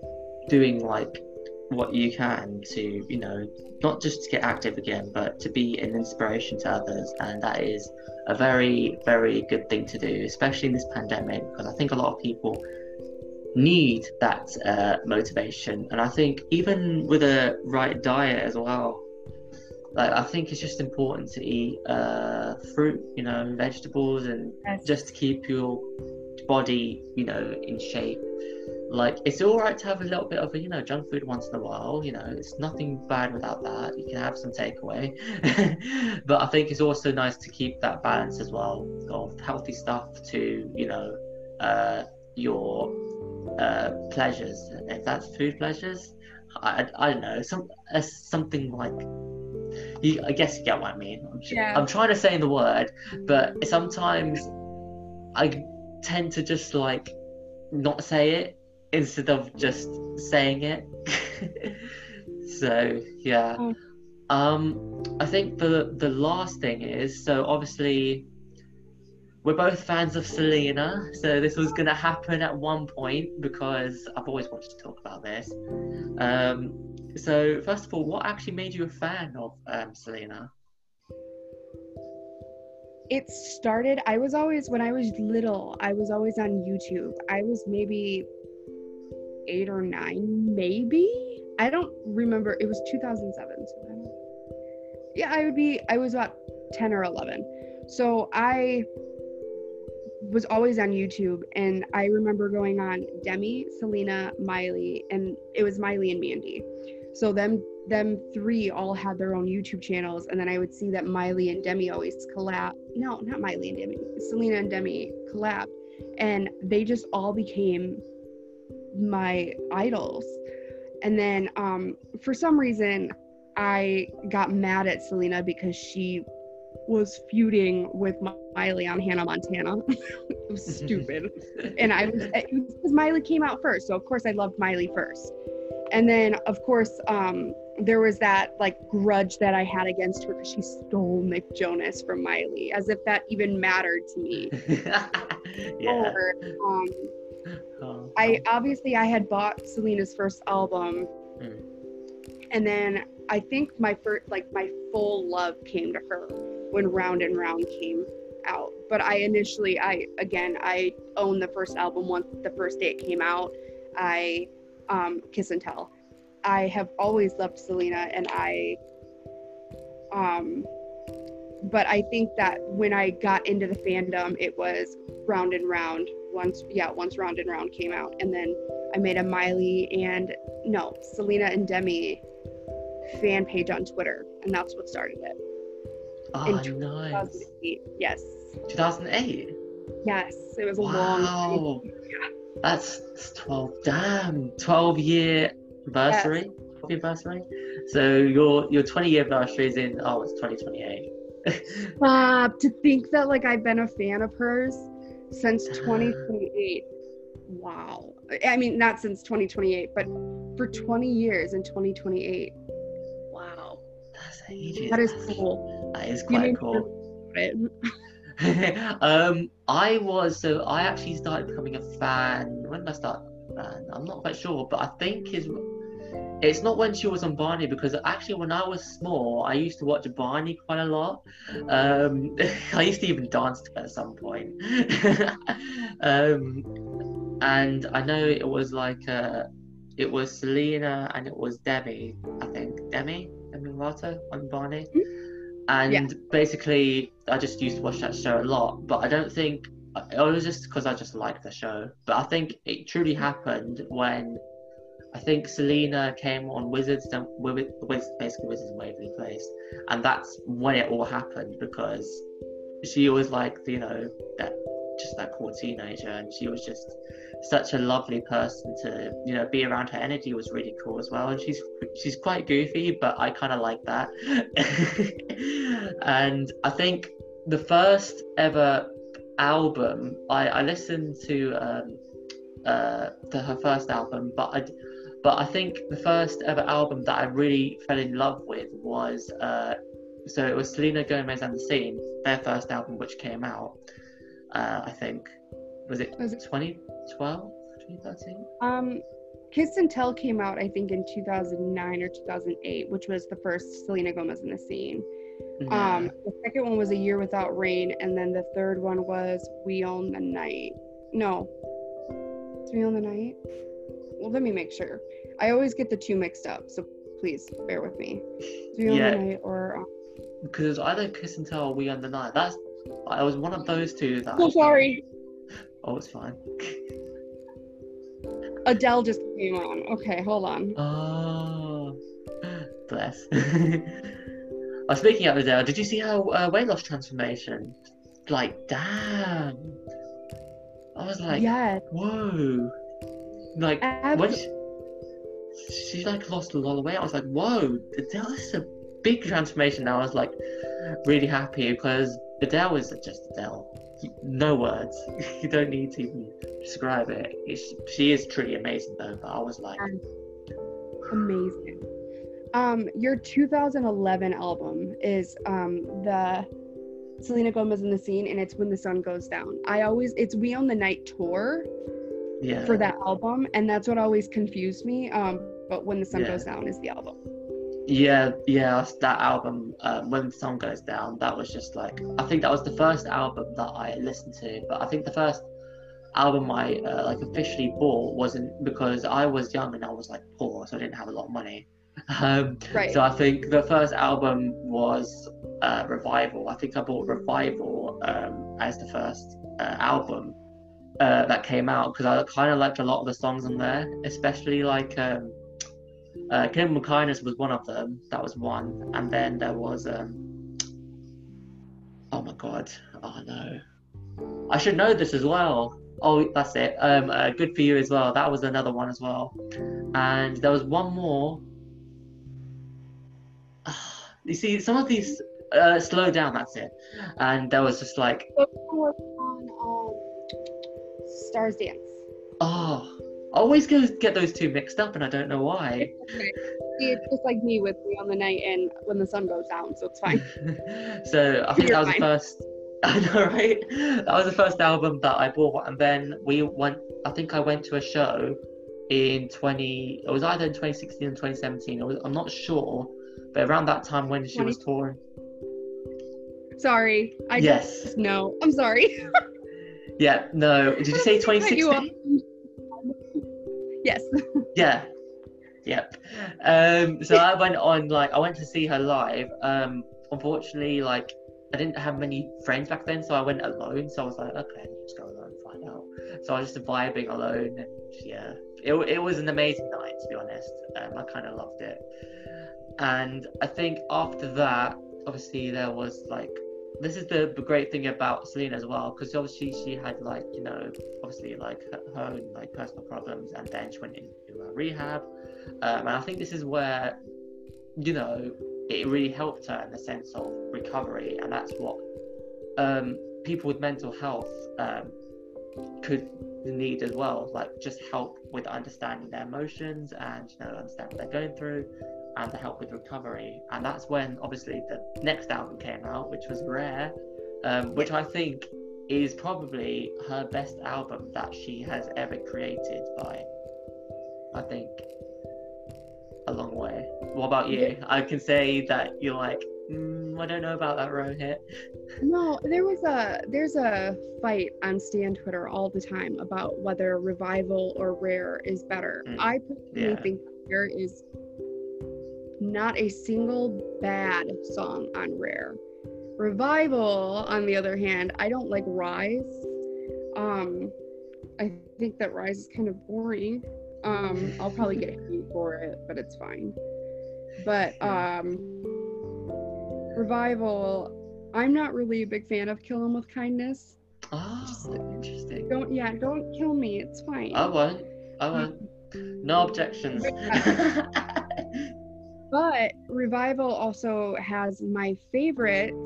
doing like what you can to, you know, not just to get active again, but to be an inspiration to others. And that is a very, very good thing to do, especially in this pandemic, because I think a lot of people need that uh, motivation. And I think even with a right diet as well, like I think it's just important to eat uh, fruit, you know, and vegetables, and yes. just to keep your body, you know, in shape. Like it's all right to have a little bit of a, you know, junk food once in a while. You know, it's nothing bad without that. You can have some takeaway, *laughs* but I think it's also nice to keep that balance as well of healthy stuff to, you know, uh, your uh, pleasures. If that's food pleasures, I, I don't know, some uh, something like you, I guess you get what I mean. I'm, yeah. I'm trying to say the word, but sometimes I tend to just like not say it instead of just saying it. *laughs* so yeah. Oh. Um I think the the last thing is so obviously we're both fans of Selena, so this was gonna happen at one point because I've always wanted to talk about this. Um, so first of all, what actually made you a fan of um, Selena? it started i was always when i was little i was always on youtube i was maybe eight or nine maybe i don't remember it was 2007 so yeah i would be i was about 10 or 11 so i was always on YouTube, and I remember going on Demi, Selena, Miley, and it was Miley and Mandy. So them them three all had their own YouTube channels, and then I would see that Miley and Demi always collab. No, not Miley and Demi. Selena and Demi collab, and they just all became my idols. And then um, for some reason, I got mad at Selena because she was feuding with Miley on Hannah Montana. *laughs* it was *laughs* stupid. and I was because Miley came out first, so of course I loved Miley first. And then of course um, there was that like grudge that I had against her because she stole Nick Jonas from Miley, as if that even mattered to me. *laughs* yeah. Or, um, oh, I obviously I had bought Selena's first album, mm. and then I think my first like my full love came to her when Round and Round came out. But I initially I again I owned the first album once the first day it came out. I um, Kiss and Tell. I have always loved Selena and I um but I think that when I got into the fandom it was round and round once yeah once round and round came out and then I made a Miley and no Selena and Demi fan page on Twitter and that's what started it. Oh, in nice. Yes. 2008. Yes, it was a wow. long. Yeah. That's 12. Damn, 12 year anniversary. Yes. 12 year anniversary. So your your 20 year anniversary is in oh it's 2028. uh, *laughs* to think that like I've been a fan of hers since 2028. Wow. I mean not since 2028, but for 20 years in 2028. Wow. That's ages. That is cool. That is quite cool. *laughs* *laughs* um, I was so I actually started becoming a fan. When did I start? Fan? I'm not quite sure, but I think his. It's not when she was on Barney because actually when I was small, I used to watch Barney quite a lot. Um, *laughs* I used to even dance to it at some point. um, and I know it was like uh, it was Selena and it was Demi. I think Demi Demi on Barney. Mm-hmm and yeah. basically I just used to watch that show a lot. But I don't think it was just because I just liked the show. But I think it truly happened when I think Selena came on Wizards, basically Wizards and Waverly Place, and that's when it all happened because she was like you know that just that cool teenager, and she was just such a lovely person to you know be around. Her energy was really cool as well, and she's she's quite goofy, but I kind of like that. *laughs* and I think the first ever album I, I listened to um, uh, to her first album, but I but I think the first ever album that I really fell in love with was uh, so it was Selena Gomez and the Scene, their first album, which came out. Uh, I think was it, was it 2012, 2013? Um, Kiss and Tell came out, I think, in 2009 or 2008, which was the first Selena Gomez in the scene. Yeah. Um, the second one was A Year Without Rain, and then the third one was We Own the Night. No, it's We Own the Night. Well, let me make sure. I always get the two mixed up, so please bear with me. We Own yeah. the Night or. Um... Because it was either Kiss and Tell or We Own the Night. That's. I was one of those two that. Oh, sorry. Oh, it's fine. *laughs* Adele just came on. Okay, hold on. Oh, bless. *laughs* oh, speaking of Adele, did you see her uh, weight loss transformation? Like, damn. I was like, yes. whoa. Like, when she, she like lost a lot of weight, I was like, whoa, Adele is a big transformation. Now I was like, really happy because Adele is just Adele no words. *laughs* you don't need to even describe it. It's, she is truly amazing, though. But I was like, amazing. Um, your 2011 album is um the Selena Gomez in the scene, and it's when the sun goes down. I always it's We Own the Night tour. Yeah. For that album, and that's what always confused me. Um, but when the sun yeah. goes down is the album. Yeah, yeah, that album, uh, When the Sun Goes Down, that was just like, I think that was the first album that I listened to, but I think the first album I uh, like officially bought wasn't because I was young and I was like poor, so I didn't have a lot of money. *laughs* Um, right. So I think the first album was uh, Revival. I think I bought Revival um, as the first uh, album uh, that came out because I kind of liked a lot of the songs on there, especially like um, uh, Kill Em with Kindness was one of them. That was one, and then there was um, oh my god, oh no, I should know this as well. Oh, that's it. Um, uh, good for you as well. That was another one as well, and there was one more. *sighs* You see, some of these uh, slow down. That's it. And there was just like, on um, Stars Dance. oh, always go get those two mixed up, and I don't know why. Okay. It's just like me with me on the night and when the sun goes down, so it's fine. *laughs* so I think You're that was fine. the first. *laughs* I know, right? That was the first album that I bought, and then we went. I think I went to a show in 20. It was either in 2016 or 2017. It was, I'm not sure, but around that time when she was touring. Sorry, I yes. just no. I'm sorry. *laughs* Yeah. No. Did you say 2016? Yes. *laughs* Yeah. Yep. Um, so I went on like I went to see her live. Um, unfortunately, like I didn't have many friends back then, so I went alone. So I was like, okay, let's go alone and find out. So I was just vibing alone, and yeah, it it was an amazing night to be honest. Um, I kind of loved it, and I think after that, obviously there was like. This is the, great thing about Selena as well, because obviously she had like you know obviously like her, her own like personal problems, and then she went into uh, rehab, um, and I think this is where, you know, it really helped her in the sense of recovery, and that's what um, people with mental health um, could need as well. Like just help with understanding their emotions and you know understand what they're going through, and to help with recovery. And that's when obviously the next album came out, which was Rare, um, which I think is probably her best album that she has ever created by I think a long way. What about you? I can say that you're like, mm, I don't know about that Rohit. No, there was a there's a fight on Stan Twitter all the time about whether revival or rare is better. Mm, I personally yeah. think rare is not a single bad song on rare. Revival, on the other hand, I don't like Rise. Um, I think that Rise is kind of boring. Um, I'll probably get hate *laughs* for it, but it's fine. But um, Revival, I'm not really a big fan of Kill 'Em with Kindness. Oh, Just, interesting. Don't yeah, don't kill me. It's fine. I won't. I won't. No objections. *laughs* But Revival also has my favorites,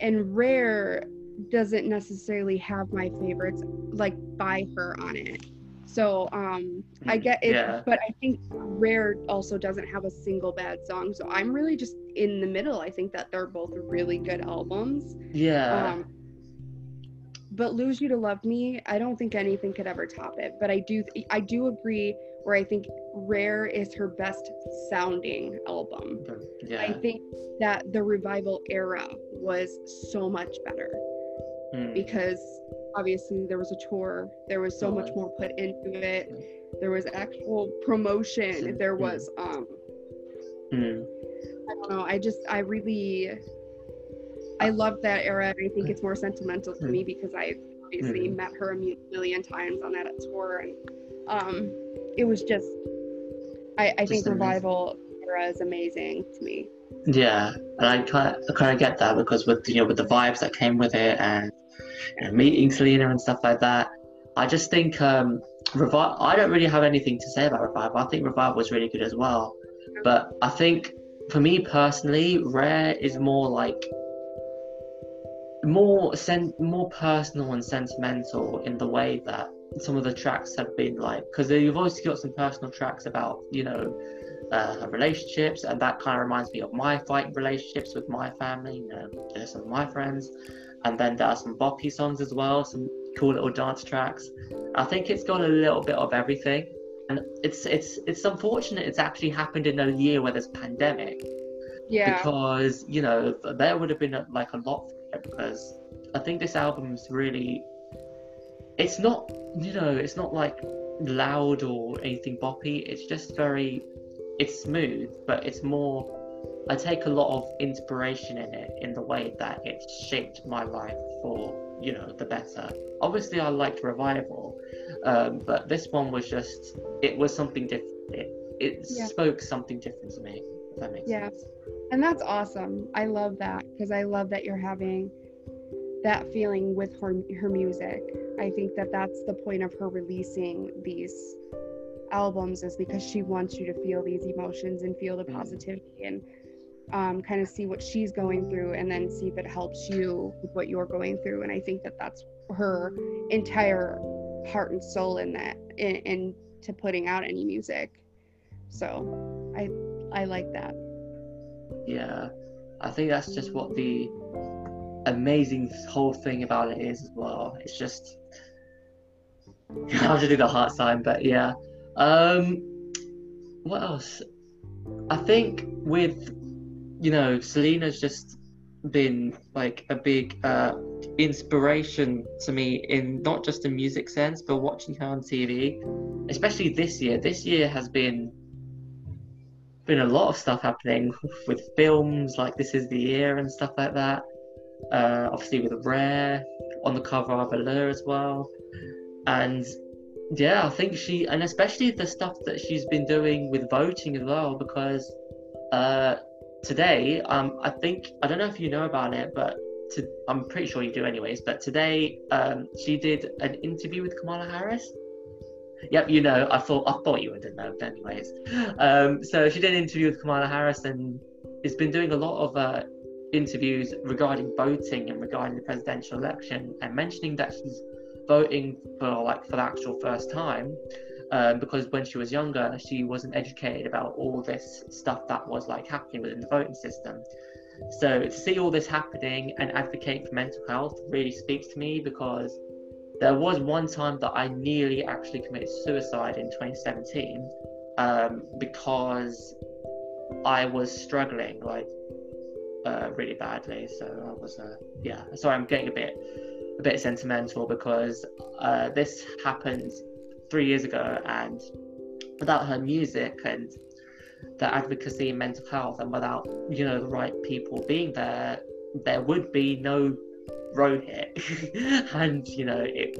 and Rare doesn't necessarily have my favorites like by her on it. So um I Mm, get it, yeah. but I think Rare also doesn't have a single bad song. So I'm really just in the middle. I think that they're both really good albums. yeah. Um, but lose you to love me i don't think anything could ever top it but i do i do agree where i think rare is her best sounding album. Yeah. i think that the revival era was so much better Mm, because obviously there was a tour there was so There much more put into it. There was actual promotion. There Mm. was um mm, I don't know. I just, I really, I love that era. I think it's more sentimental to me because I obviously Mhm. met her a million times on that tour, and um, it was just, I, I think amazing. revival era is amazing to me. Yeah, and I kind of, kind of get that because with you know with the vibes that came with it and you know, meeting Selena and stuff like that, I just think um, revival. I don't really have anything to say about revival. I think revival was really good as well, but I think for me personally, Rare is more like more sen- more personal and sentimental in the way that some of the tracks have been like because you've obviously got some personal tracks about you know uh, relationships, and that kind of reminds me of my fighting relationships with my family, you know, some of my friends, and then there are some boppy songs as well, some cool little dance tracks. I think it's got a little bit of everything, and it's it's it's unfortunate it's actually happened in a year where there's pandemic Yeah. because you know there would have been a, like a lot because I think this album's really it's not you know it's not like loud or anything boppy it's just very it's smooth but it's more I take a lot of inspiration in it in the way that it shaped my life for you know the better. Obviously, I liked revival, um, but this one was just it was something different. It, it yeah. spoke something different to me. If that makes yeah. sense. And that's awesome. I love that because I love that you're having that feeling with her her music. I think that that's the point of her releasing these albums is because she wants you to feel these emotions and feel the mm. positivity and um, kind of see what she's going through and then see if it helps you with what you're going through. And I think that that's her entire heart and soul in that, in, in to putting out any music. So I, I like that. Yeah, I think that's just what the amazing whole thing about it is as well. It's just, have to do the heart sign, but yeah. Um, what else? I think with you know, Selena's just been like a big uh, inspiration to me in not just a music sense, but watching her on TV, especially this year. This year has been been a lot of stuff happening *laughs* with films like This Is the Year and stuff like that. Uh, obviously with Rare on the cover of Allure as well, and yeah, I think she and especially the stuff that she's been doing with voting as well because. Uh, today, um, I think I don't know if you know about it, but to, I'm pretty sure you do, anyways. But today, um, she did an interview with Kamala Harris. Yep, you know. I thought I thought you would know, but anyways. Um, so she did an interview with Kamala Harris, and has been doing a lot of uh, interviews regarding voting and regarding the presidential election, and mentioning that she's voting for like for the actual first time um, because when she was younger, she wasn't educated about all this stuff that was like happening within the voting system. So to see all this happening and advocate for mental health really speaks to me because there was one time that I nearly actually committed suicide in 2017 um, because I was struggling like uh, really badly. So I was, uh, yeah. Sorry, I'm getting a bit a bit sentimental because uh, this happened three years ago, and without her music and the advocacy in mental health, and without you know the right people being there, there would be no Rohit, *laughs* and you know it.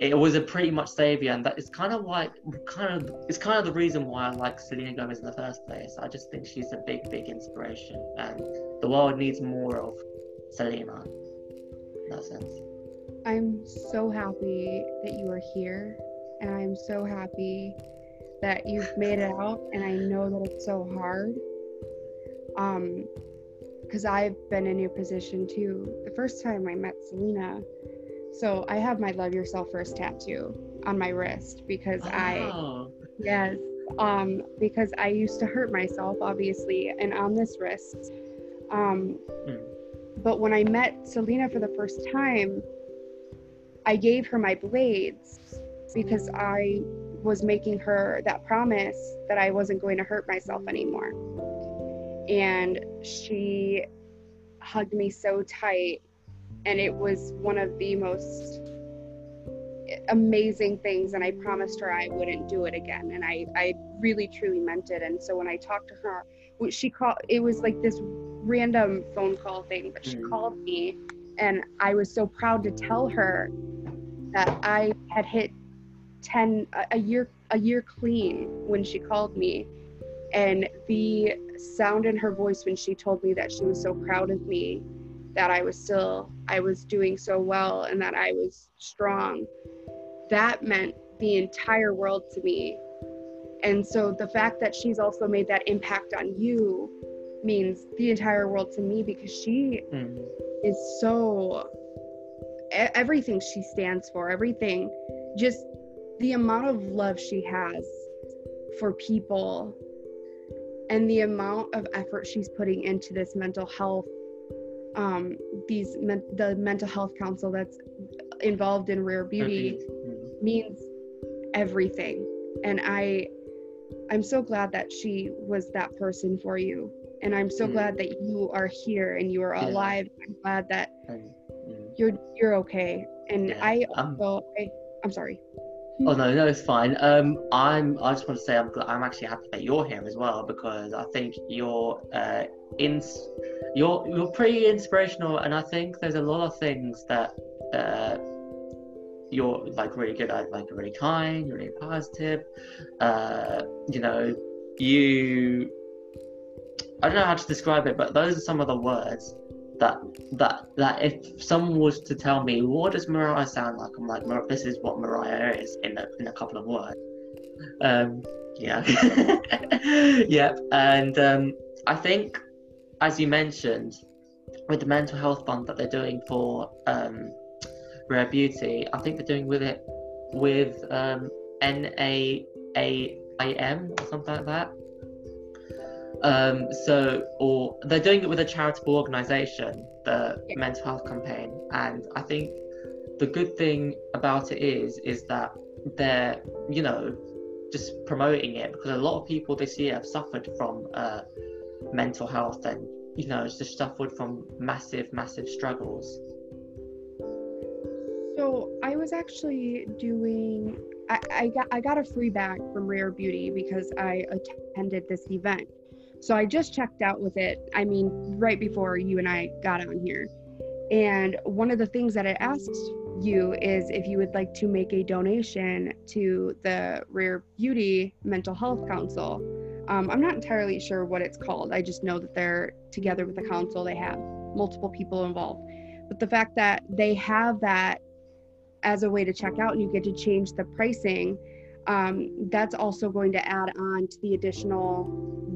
It was a pretty much savior, and that is kind of why, kind of, it's kind of the reason why I like Selena Gomez in the first place. I just think she's a big, big inspiration, and the world needs more of Selena. In that sense. I'm so happy that you are here and I'm so happy that you've made it out and I know that it's so hard. Um because I've been in your position too. The first time I met Selena, so I have my love yourself first tattoo on my wrist because oh. I yes, um because I used to hurt myself obviously and on this wrist. Um mm. but when I met Selena for the first time, I gave her my blades because I was making her that promise that I wasn't going to hurt myself anymore. And she hugged me so tight, and it was one of the most amazing things and i promised her i wouldn't do it again and i i really truly meant it and so when i talked to her she called it was like this random phone call thing but she mm. called me and i was so proud to tell her that i had hit 10 a year a year clean when she called me and the sound in her voice when she told me that she was so proud of me that I was still I was doing so well and that I was strong that meant the entire world to me and so the fact that she's also made that impact on you means the entire world to me because she mm. is so everything she stands for everything just the amount of love she has for people and the amount of effort she's putting into this mental health um these men- the mental health council that's involved in rare beauty mm-hmm. means everything and i i'm so glad that she was that person for you and i'm so mm-hmm. glad that you are here and you are yeah. alive i'm glad that mm-hmm. you're you're okay and yeah. i also I, i'm sorry Oh no, no, it's fine. Um, I'm. I just want to say I'm. gl- I'm actually happy that you're here as well because I think you're uh, in. You're you're pretty inspirational, and I think there's a lot of things that uh, you're like really good at. Like you're really kind, you're really positive. Uh, you know, you. I don't know how to describe it, but those are some of the words that that that if someone was to tell me what does Marriah sound like, I'm like, this is what Marriah is in a, in a couple of words. Um, yeah, *laughs* yep. And um, I think, as you mentioned, with the mental health fund that they're doing for um, Rare Beauty, I think they're doing with it with um, NAMI or something like that. Um, so, or they're doing it with a charitable organisation, the Yeah. mental health campaign, and I think the good thing about it is, is that they're, you know, just promoting it because a lot of people this year have suffered from uh, mental health and, you know, just suffered from massive, massive struggles. So I was actually doing. I, I got I got a free bag from Rare Beauty because I attended this event. So I just checked out with it. I mean, right before you and I got on here, and one of the things that it asks you is if you would like to make a donation to the Rare Beauty Mental Health Council. Um, I'm not entirely sure what it's called. I just know that they're together with the council. They have multiple people involved. But the fact that they have that as a way to check out and you get to change the pricing um, that's also going to add on to the additional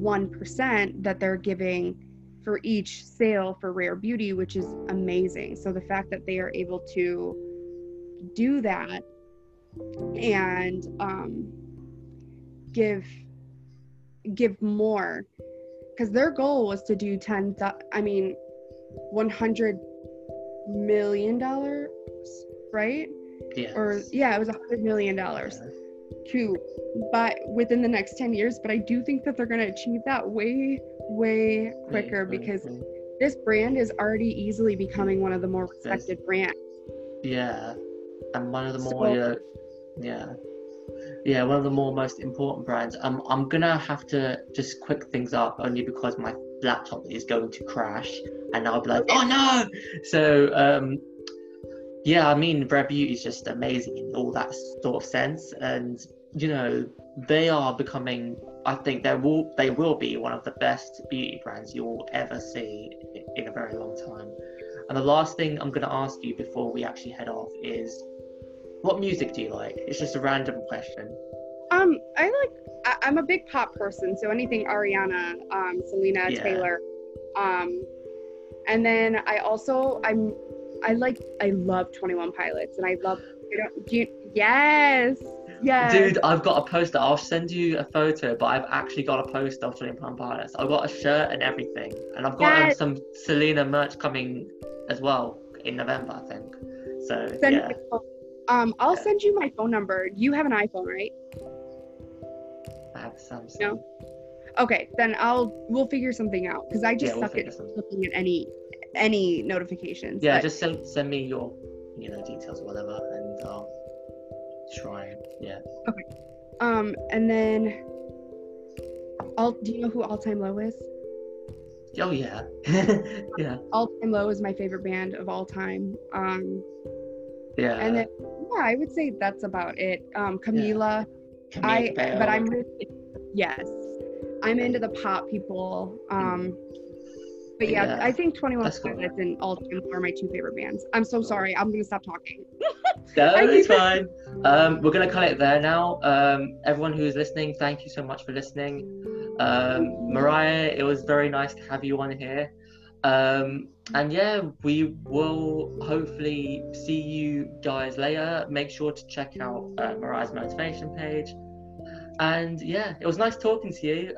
1% that they're giving for each sale for rare beauty which is amazing. So the fact that they are able to do that and um, give give more because their goal was to do 10 i mean 100 million dollars right? Yeah. or yeah it was a hundred million dollars to but within the next 10 years but i do think that they're going to achieve that way way quicker because this brand is already easily becoming one of the more respected brands. Yeah, and one of the So- more uh, yeah, yeah, one of the more most important brands. Um, I'm gonna have to just quick things up only because my laptop is going to crash, and I'll be like, oh no! So um, yeah, I mean, Rare Beauty is just amazing in all that sort of sense, and you know, they are becoming. I think they will they will be one of the best beauty brands you'll ever see in a very long time. And the last thing I'm going to ask you before we actually head off is what music do you like? It's just a random question. um i like I, i'm a big pop person so anything ariana um selena Yeah. taylor um and then i also i'm i like i love 21 pilots and i love you know, do you, yes yes Dude, I've got a poster. I'll send you a photo, but I've actually got a poster of 20 Pound Pilots. I've got a shirt and everything. And I've got um, some Selena merch coming as well in November, I think. So, Send yeah. me a phone- um, I'll Yeah. send you my phone number. You have an iPhone, right? I have Samsung. No. Okay, then I'll we'll figure something out because I just Yeah, we'll suck at looking at any any notifications. Yeah, but, just send, send me your, you know, details or whatever, and I'll try yeah. Okay. Um, and then all do you know who All Time Low is? Oh, yeah. *laughs* yeah. All Time Low is my favorite band of all time. Um, Yeah. and then yeah, I would say that's about it. Um, Camila, I Camille Bell. but I'm really, yes, I'm into the pop people. Um, but yeah, Yeah, I think Twenty One that's cool. Pilots and All Time are my two favorite bands. I'm so sorry. I'm gonna stop talking. No, *laughs* it's fine. Um, we're gonna cut it there now. Um, everyone who's listening, thank you so much for listening. Um, Marriah, it was very nice to have you on here. Um, and yeah, we will hopefully see you guys later. Make sure to check out uh, Marriah's motivation page. And yeah, it was nice talking to you.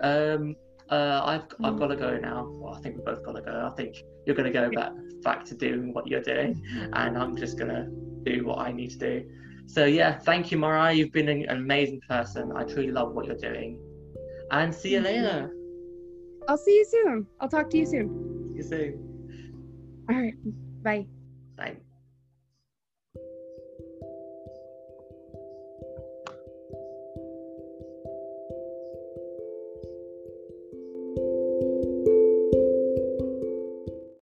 Uh, I've I've got to go now. Well, I think we've both got to go. I think you're gonna go back back to doing what you're doing, and I'm just gonna do what I need to do. So yeah, thank you, Marriah. You've been an amazing person. I truly love what you're doing. And see you later. I'll see you soon. I'll talk to you soon. See you soon. All right. Bye. Bye.